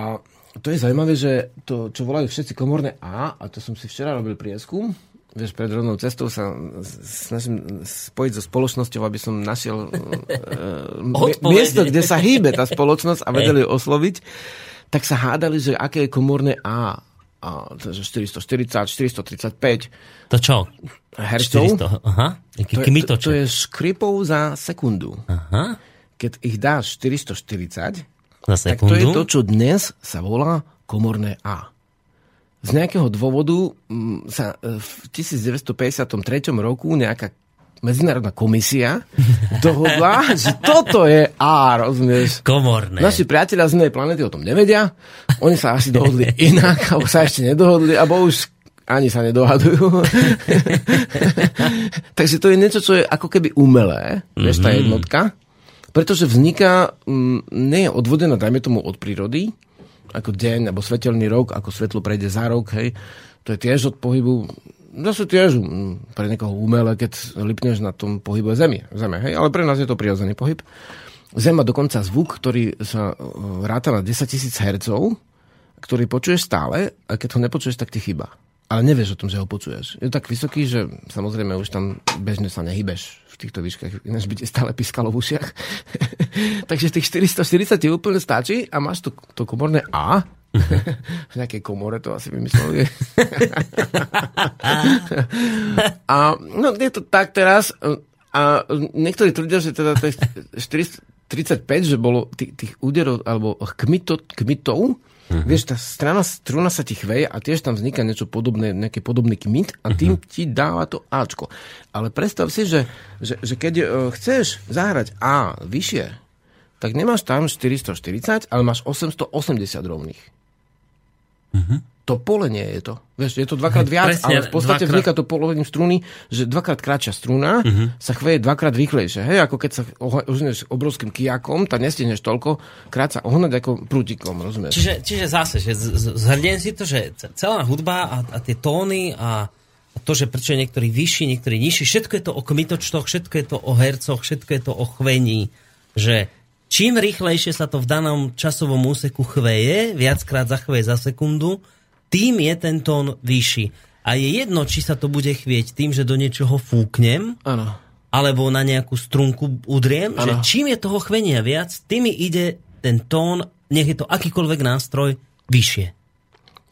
to je zaujímavé, že to, čo volajú všetci komorné A, a to som si včera robil prieskum, vieš, pred rovnou cestou sa snažím spojiť so spoločnosťou, aby som našiel uh, miesto, kde sa hýbe tá spoločnosť a vedeli ju osloviť, tak sa hádali, že aké je komorné A. A to je že 440, 435 To čo? hercov. 400. Aha. Jaký To je, to, kmitoček. to je škripov za sekundu. Aha. Keď ich dáš 440, Za tak to je sekundu. to, čo dnes sa volá komorné A. Z nejakého dôvodu mm, sa e, v 1953 roku nejaká medzinárodná komisia dohodla, že toto je A, rozumieš? Komorné. Naši priatelia z inej planety o tom nevedia. Oni sa asi dohodli inak, alebo sa ešte nedohodli, alebo už ani sa nedohadujú. Takže to je niečo, čo je ako keby umelé, vieš, tá jednotka. Pretože vzniká, mm, nie je odvodená, dajme tomu, od prírody, ako deň, alebo svetelný rok, ako svetlo prejde za rok, hej. To je tiež od pohybu, zase tiež mm, pre niekoho umelé, keď lipneš na tom pohybe Zemi, Zeme, hej. Ale pre nás je to prirodzený pohyb. Zem má dokonca zvuk, ktorý sa e, ráta na 10 tisíc hercov, ktorý počuješ stále a keď ho nepočuješ, tak ti chýba. Ale nevieš o tom, že ho počuješ. Je tak vysoký, že samozrejme už tam bežne sa nehybeš v týchto výškach, ináč by ti stále pískalo v ušiach. Takže tých 440 ti úplne stačí a máš to, to komorné A. v nejakej komore to asi vymysleli. a no, je to tak teraz. A niektorí tvrdia, že teda je 435, že bolo tých, tých úderov alebo kmito, kmitov, Mm-hmm. Vieš, tá strana, struna sa ti chveje a tiež tam vzniká niečo podobné, nejaký podobný kmit a tým mm-hmm. ti dáva to Ačko. Ale predstav si, že, že, že keď uh, chceš zahrať A vyššie, tak nemáš tam 440, ale máš 880 rovných. Mm-hmm. To pole nie je to. Vieš, je to dvakrát viac, presne, ale v podstate dvakrát- vzniká to polovením struny, že dvakrát kratšia struna Mhm. sa chveje dvakrát rýchlejšie. Hej, ako keď sa ohneš obrovským kijakom, tak nestihneš toľko, krát sa ohnať ako prútikom, rozumieš? Čiže, čiže zase, že zhrniem si to, že ce- celá hudba a, a tie tóny a a to, že prečo je niektorý vyšší, niektorý nižší, všetko je to o kmitočtoch, všetko je to o hercoch, všetko je to o chvení, že čím rýchlejšie sa to v danom časovom úseku chveje, viackrát zachveje za sekundu, tým je ten tón vyšší. A je jedno, či sa to bude chvieť tým, že do niečoho fúknem, Áno. alebo na nejakú strunku udriem, Áno. že čím je toho chvenia viac, tým ide ten tón, nech je to akýkoľvek nástroj, vyššie.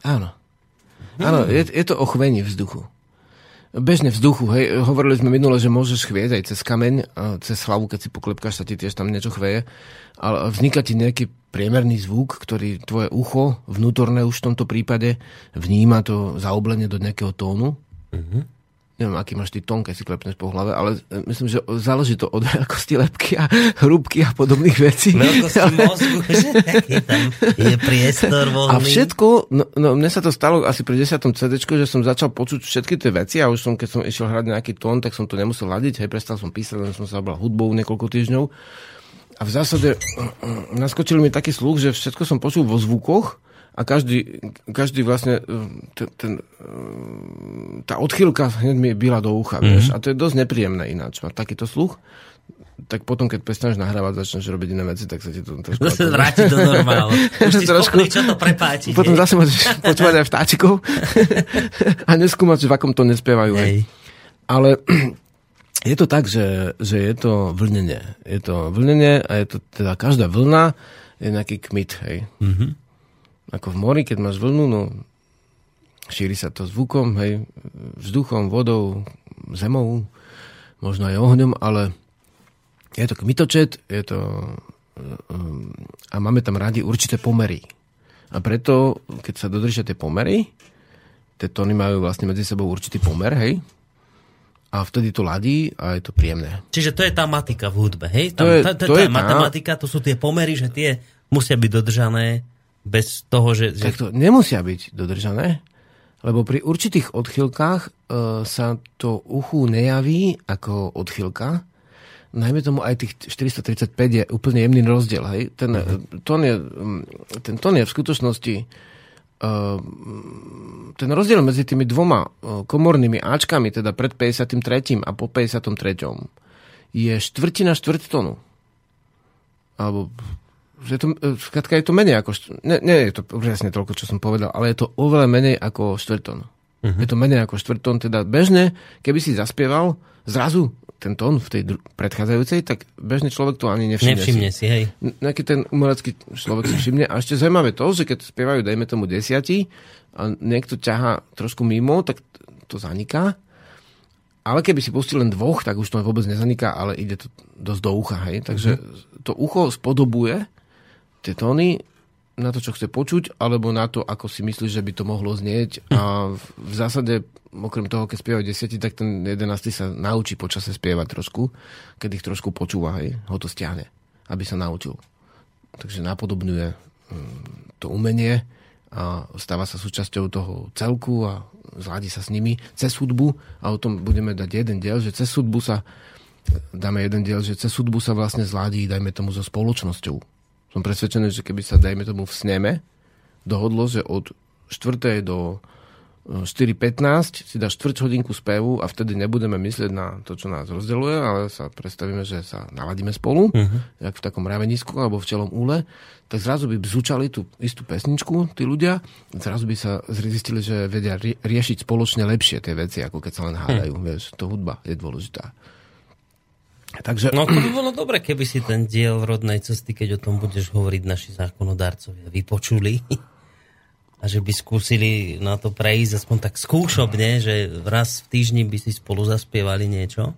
Áno. Áno, je, je to o chvení vzduchu. Bežne vzduchu, hej, hovorili sme minule, že môžeš chvieť aj cez kameň, cez hlavu, keď si poklepkáš, sa ti tiež tam niečo chveje, ale vzniká ti nejaký priemerný zvuk, ktorý tvoje ucho, vnútorné už v tomto prípade, vníma to zaoblenie do nejakého tónu. Mhm. Neviem, aký máš ty tón, keď si klepneš po hlave, ale e, myslím, že záleží to od veľkosti lepky a hrúbky a podobných vecí. Veľkosti mozgu, že je tam je priestor voľný. A všetko, no, no mne sa to stalo asi pri 10. CD, že som začal počuť všetky tie veci a už som, keď som išiel hrať nejaký tón, tak som to nemusel ladiť, hej, prestal som písať, len som sa zabral hudbou niekoľko týždňov. A v zásade naskočil mi taký sluch, že všetko som počul vo zvukoch a každý, každý vlastne ten, ten, tá odchýlka hneď mi byla do ucha, mm-hmm. vieš, a to je dosť nepríjemné ináč, mať takýto sluch. Tak potom, keď prestaneš nahrávať, začneš robiť iné veci, tak sa ti to trošku... Zase vráti do normálu. Už Trošku. čo to prepáčiť. Potom hej? zase môžeš počúvať aj vtáčikov a neskúmať, v akom to nespievajú. Hej. Ale je to tak, že, že je to vlnenie. Je to vlnenie a je to teda každá vlna je nejaký kmit, hej. Mm-hmm. Ako v mori, keď máš vlnu, no šíri sa to zvukom, hej, vzduchom, vodou, zemou, možno aj ohňom, ale je to kmitočet, je to um, a máme tam radi určité pomery. A preto, keď sa dodržia tie pomery, tie tóny majú vlastne medzi sebou určitý pomer, hej, a vtedy to ladí a je to príjemné. Čiže to je tá matika v hudbe, hej? Tam, To je- to, to, to to je matematika, to sú tie pomery, že tie musia byť dodržané bez toho, že... Tak to nemusia byť dodržané, lebo pri určitých odchylkách e, sa to uchu nejaví ako odchylka. Najmä tomu aj tých 435 je úplne jemný rozdiel. Hej? Ten, mm tón je, mm, ten tón je v skutočnosti e, ten rozdiel medzi tými dvoma e, komornými Ačkami, teda pred 53. a po 53. je štvrtina štvrttónu. Alebo že to, e, skrátka je to menej ako... št- Ne, nie je to presne toľko, čo som povedal, ale je to oveľa menej ako štvrtón. Uh-huh. Je to menej ako štvrtón, teda bežne, keby si zaspieval zrazu ten tón v tej dru- predchádzajúcej, tak bežný človek to ani nevšimne, nevšimne si. si, hej. Nejaký ten umelecký človek si všimne. A ešte zaujímavé to, že keď spievajú, dajme tomu desiatí, a niekto ťahá trošku mimo, tak to zaniká. Ale keby si pustil len dvoch, tak už to vôbec nezaniká, ale ide to dosť do ucha. Hej? Takže to ucho spodobuje tie tóny na to, čo chce počuť, alebo na to, ako si myslí, že by to mohlo znieť. A v, zásade, okrem toho, keď spievajú desiatí, tak ten jedenastý sa naučí počase spievať trošku, keď ich trošku počúva, hej, ho to stiahne, aby sa naučil. Takže napodobňuje mm, to umenie a stáva sa súčasťou toho celku a zladí sa s nimi cez hudbu a o tom budeme dať jeden diel, že cez hudbu sa dáme jeden diel, že cez hudbu sa vlastne zladí, dajme tomu, so spoločnosťou. Som presvedčený, že keby sa, dajme tomu, v sneme dohodlo, že od 4. do e, 4.15 si dá štvrť hodinku spevu a vtedy nebudeme myslieť na to, čo nás rozdeluje, ale sa predstavíme, že sa naladíme spolu, uh-huh. jak v takom ravenisku alebo v čelom úle, tak zrazu by bzučali tú istú pesničku tí ľudia, zrazu by sa zistili, že vedia rie- riešiť spoločne lepšie tie veci, ako keď sa len hádajú. Vieš, to hudba je dôležitá. Takže No to by bolo dobre, keby si ten diel rodnej cesty, keď o tom budeš hovoriť naši zákonodárcovia, vypočuli a že by skúsili na to prejsť aspoň tak skúšobne, že raz v týždni by si spolu zaspievali niečo,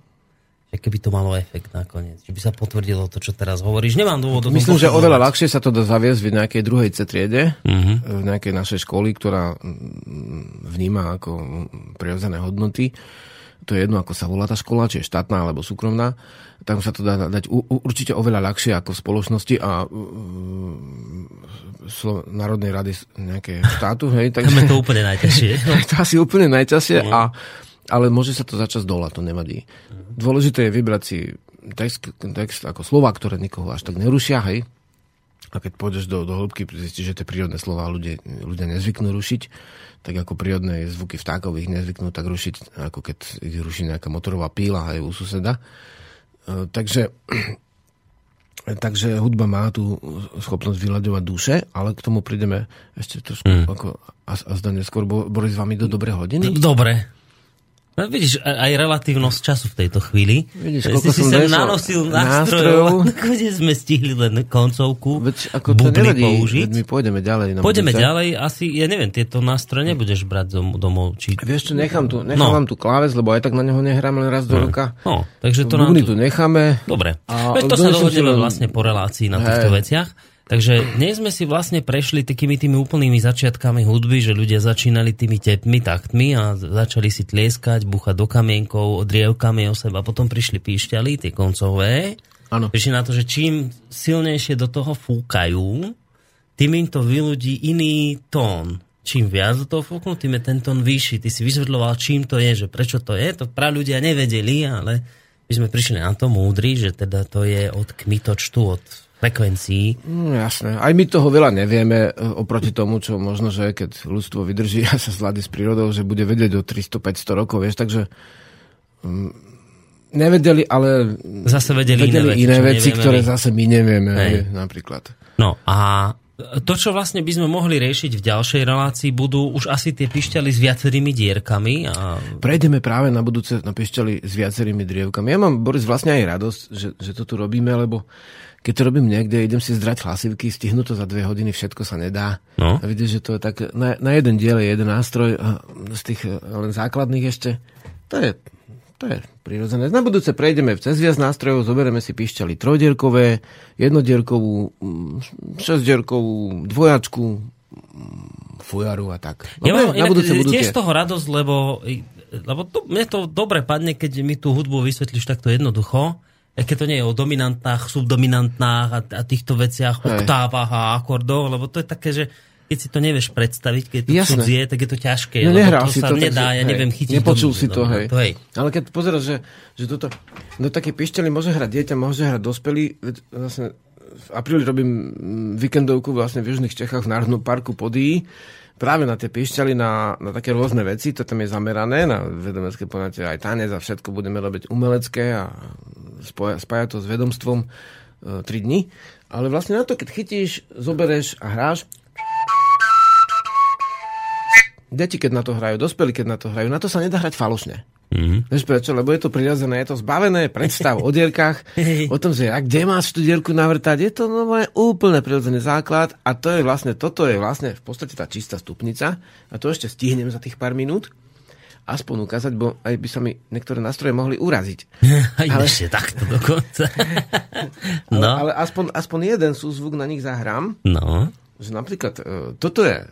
že keby to malo efekt nakoniec, že by sa potvrdilo to, čo teraz hovoríš. Nemám dôvod o tom Myslím, že oveľa ľahšie sa to dá zaviesť v nejakej druhej C triede, Mhm. v nejakej našej školy, ktorá mm, vníma ako prirodzené hodnoty. To je jedno, ako sa volá tá škola, či je štátna alebo súkromná. Tam sa to dá dať u, určite oveľa ľahšie ako v spoločnosti a Slo- Národnej rady nejaké štátu. Hej, Tam je takže to úplne najťažšie. to asi úplne najťažšie, a, ale môže sa to začať z dola, to nevadí. Dôležité je vybrať si text, text ako slova, ktoré nikoho až tak nerušia, hej. A keď pôjdeš do, do hĺbky, zistíš, že tie prírodné slova ľudia, ľudia nezvyknú rušiť, tak ako prírodné zvuky vtákov ich nezvyknú tak rušiť, ako keď ich ruší nejaká motorová píla aj u suseda. E, takže Takže hudba má tú schopnosť vyľadovať duše, ale k tomu prídeme ešte trošku mm. ako a, a zda neskôr. Bo, Boris, vám idú dobré hodiny? Dobre. No, vidíš, aj relatívnosť času v tejto chvíli. Vidíš, koľko si som sem nanosil nástrojov. Nakoniec sme stihli len koncovku. Veď ako bubny nevadí, použiť. my pôjdeme ďalej. Na Pôjdeme budúce. ďalej, asi, ja neviem, tieto nástroje nebudeš brať dom- domov, či... Vieš čo, nechám tu, nechám No. vám tu kláves, lebo aj tak na neho nehrám len raz do roka. No, takže to nám Bubny tu... tu necháme. Dobre, A Veď to sa len- vlastne po relácii na týchto veciach. Takže dnes sme si vlastne prešli takými tými úplnými začiatkami hudby, že ľudia začínali tými tepmi, taktmi a začali si tlieskať, buchať do kamienkov, drievkami o seba. Potom prišli píšťaly, tie koncové. Áno. Prišli na to, že čím silnejšie do toho fúkajú, tým im to vyľudí iný tón. Čím viac do toho fúknú, tým je ten tón vyšší. Ty si vysvetľoval, čím to je, že prečo to je. To pra ľudia nevedeli, ale my sme prišli na to múdri, že teda to je od kmitočtu, od frekvencií. No, jasné. Aj my toho veľa nevieme e, oproti tomu, čo možno, že keď ľudstvo vydrží a sa zladí s prírodou, že bude vedieť do 300-500 rokov, vieš, takže mm, nevedeli, ale Zase vedeli, vedeli iné veci, iné veci, ktoré my. zase my nevieme, Hej. hej. napríklad. No a to, čo vlastne by sme mohli riešiť v ďalšej relácii, budú už asi tie pišťaly s viacerými dierkami a Prejdeme práve na budúce na pišťali s viacerými drievkami. Ja mám, Boris, vlastne aj radosť, že, že to tu robíme, lebo keď to robím niekde, idem si zdrať hlasivky, stihnú to za dve hodiny, všetko sa nedá. No. A vidíš, že to je tak, na, na jeden diel je jeden nástroj, z tých eh, len základných ešte. To je, to je prirodzené. Na budúce prejdeme cez viac nástrojov, zoberieme si pišťaly trojdierkové, jednodierkovú, mm, šesťdierkovú, dvojačku, mm, fujaru a tak. Ja mám na budúce budú tiež z toho radosť, lebo lebo to, mne to dobre padne, keď mi tú hudbu vysvetlíš takto jednoducho, keď to nie je o dominantách, subdominantách a, a týchto veciach, Hej. oktávach a akordoch, lebo to je také, že keď si to nevieš predstaviť, keď to Jasné. cudzie, tak je to ťažké. No, lebo to si sa to, nedá, takže, ja neviem hej, chytiť. Nepočul do- si to, do- hej. to, hej. Ale keď pozeráš, že, že toto, do také pišťaly môže hrať dieťa, môže hrať dospelý, vlastne v apríli robím mm, víkendovku vlastne v Južných Čechách v Národnom parku Podí, práve na tie pišťaly, na, na také rôzne veci, to tam je zamerané, na vedomecké poňatie aj tanec a všetko budeme robiť umelecké a spoja, spájať to s vedomstvom e, 3 dní. Ale vlastne na to, keď chytíš, zobereš a hráš, Deti, keď na to hrajú, dospelí, keď na to hrajú, na to sa nedá hrať falošne. Mm-hmm. Vieš prečo? Lebo je to prirodzené, je to zbavené predstav o dierkach, o tom, že a kde máš tú dierku navrtať, je to no, moje úplne prirodzený základ a to je vlastne, toto je vlastne v podstate tá čistá stupnica a to ešte stihnem za tých pár minút aspoň ukázať, bo aj by sa mi niektoré nástroje mohli uraziť. Aj Ale- ešte takto dokonca. No. no, Ale aspoň, aspoň jeden súzvuk na nich zahrám, no. že napríklad e, toto je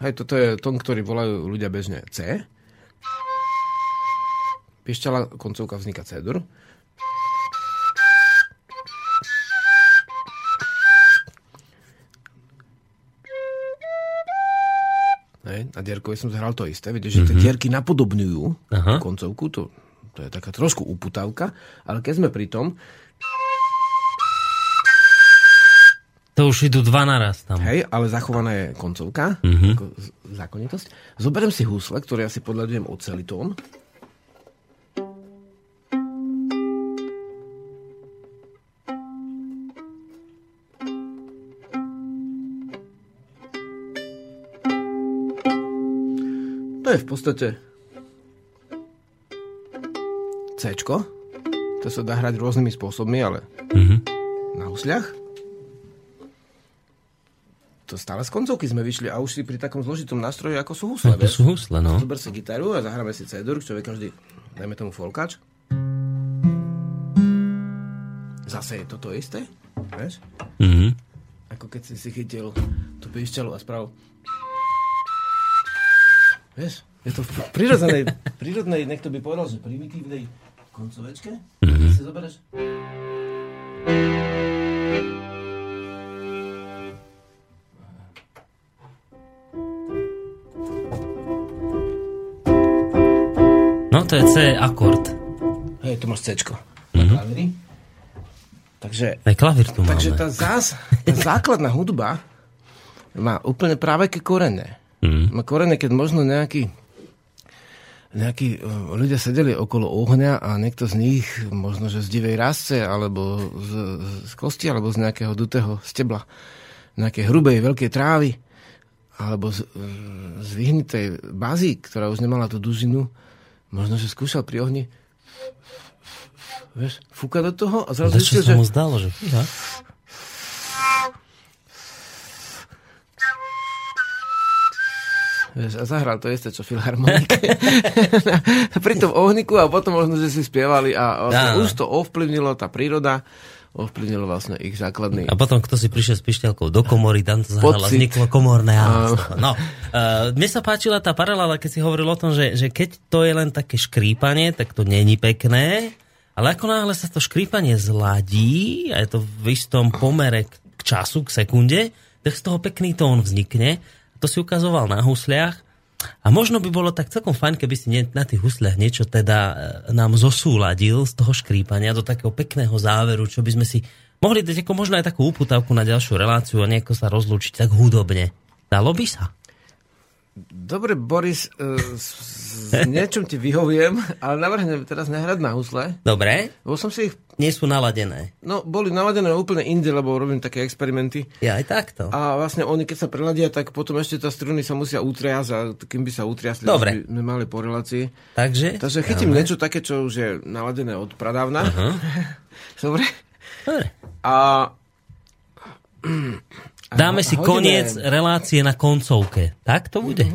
Hej, toto je tón, ktorý volajú ľudia bežne C. Piešťala koncovka vzniká C-dur. Hej, na dierkovi som zahral to isté. Vidíš, že tie dierky napodobňujú Aha. koncovku. To, to je taká trošku uputavka. Ale keď sme pri tom, To už idú dva naraz tam. Hej, ale zachovaná je koncovka, mm-hmm. ako zákonitosť. Zoberiem si husle, ktoré ja si podľadujem ocelitón. To je v podstate C. To sa dá hrať rôznymi spôsobmi, ale Mhm. na husliach. To stále z koncovky sme vyšli a už si pri takom zložitom nástroji, ako sú husle. To sú husle, no. Zober si gitaru a zahráme si C-dur, čo vie každý, dajme tomu folkač. Zase je toto isté, vieš? Mhm. Ako keď si si chytil tú pišťalu a spravil. Vieš? Je to v prirodzenej, prirodzenej, niekto by povedal, že primitívnej koncovečke. Mm-hmm. Si zoberieš. C akord. Hej, tu máš C-čko. Mm-hmm. Takže Aj klavír tu máme. Takže tá, zás, tá základná hudba má úplne práve ke korene. Mm. Má korene, keď možno nejakí nejakí eh, ľudia sedeli okolo ohňa a niekto z nich, možno že z divej rasce, alebo z, z kosti, alebo z nejakého dutého stebla, nejakej hrubej, veľkej trávy, alebo z, eh, z vyhnitej bazy, ktorá už nemala tú dužinu, možno, že skúšal pri ohni vieš, fúka do toho a zrazu zistil, že mu zdalo, že fíha? Vieš, a zahral to isté, čo filharmonike. Pri tom ohniku a potom možno, že si spievali a Áno. už to ovplyvnilo tá príroda, ovplyvnilo vlastne ich základný... A potom, kto si prišiel s pišťalkou do komory, tam to zahral a Pocit. vzniklo komorné áno. No, uh, mne sa páčila tá paralela, keď si hovoril o tom, že, že keď to je len také škrípanie, tak to není pekné, ale ako náhle sa to škrípanie zladí a je to v istom pomere k času, k sekunde, tak z toho pekný tón vznikne. To si ukazoval na husliach. A možno by bolo tak celkom fajn, keby si na tých husliach niečo teda e, nám zosúladil z toho škrípania do takého pekného záveru, čo by sme si mohli dať ako možno aj takú uputavku na ďalšiu reláciu a nejako sa rozlúčiť tak hudobne. Dalo by sa? Dobre, Boris, uh, s, s niečom ti vyhoviem, ale navrhnem teraz nehrať na husle, Dobre, lebo som si ich, nie sú naladené. no, boli naladené úplne inde, lebo robím také experimenty. Ja aj takto. A vlastne oni, keď sa preladia, tak potom ešte tá struny sa musia utriasť a kým by sa utriasli, Dobre. by sme mali po relácii. Takže? Takže chytím niečo také, čo už je naladené od pradávna. Dobre. Dobre. A... Dáme si koniec relácie na koncovke. Tak to bude?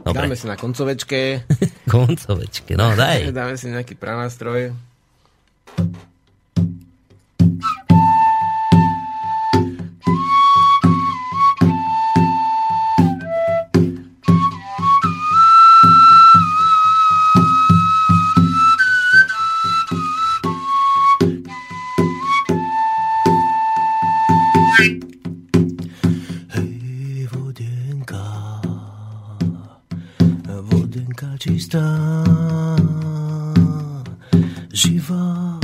Dobre, Dáme si na koncovečke, koncovečke. No daj. dáme si nejaký pranástroj. Rieka čistá,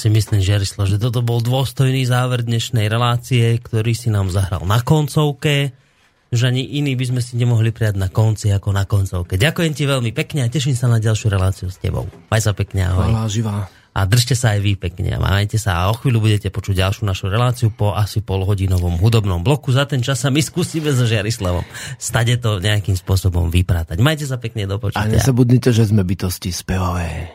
si myslím, Žerislav, že toto bol dôstojný záver dnešnej relácie, ktorý si nám zahral na koncovke, že ani iný by sme si nemohli prijať na konci ako na koncovke. Ďakujem ti veľmi pekne a teším sa na ďalšiu reláciu s tebou. Maj sa pekne, ahoj. Chvála živá. A držte sa aj vy pekne a majte sa a o chvíľu budete počuť ďalšiu našu reláciu po asi polhodinovom hudobnom bloku. Za ten čas sa my skúsime so Žiarislavom stade to nejakým spôsobom vyprátať. Majte sa pekne do A počutia. nezabudnite, že sme bytosti spevavé.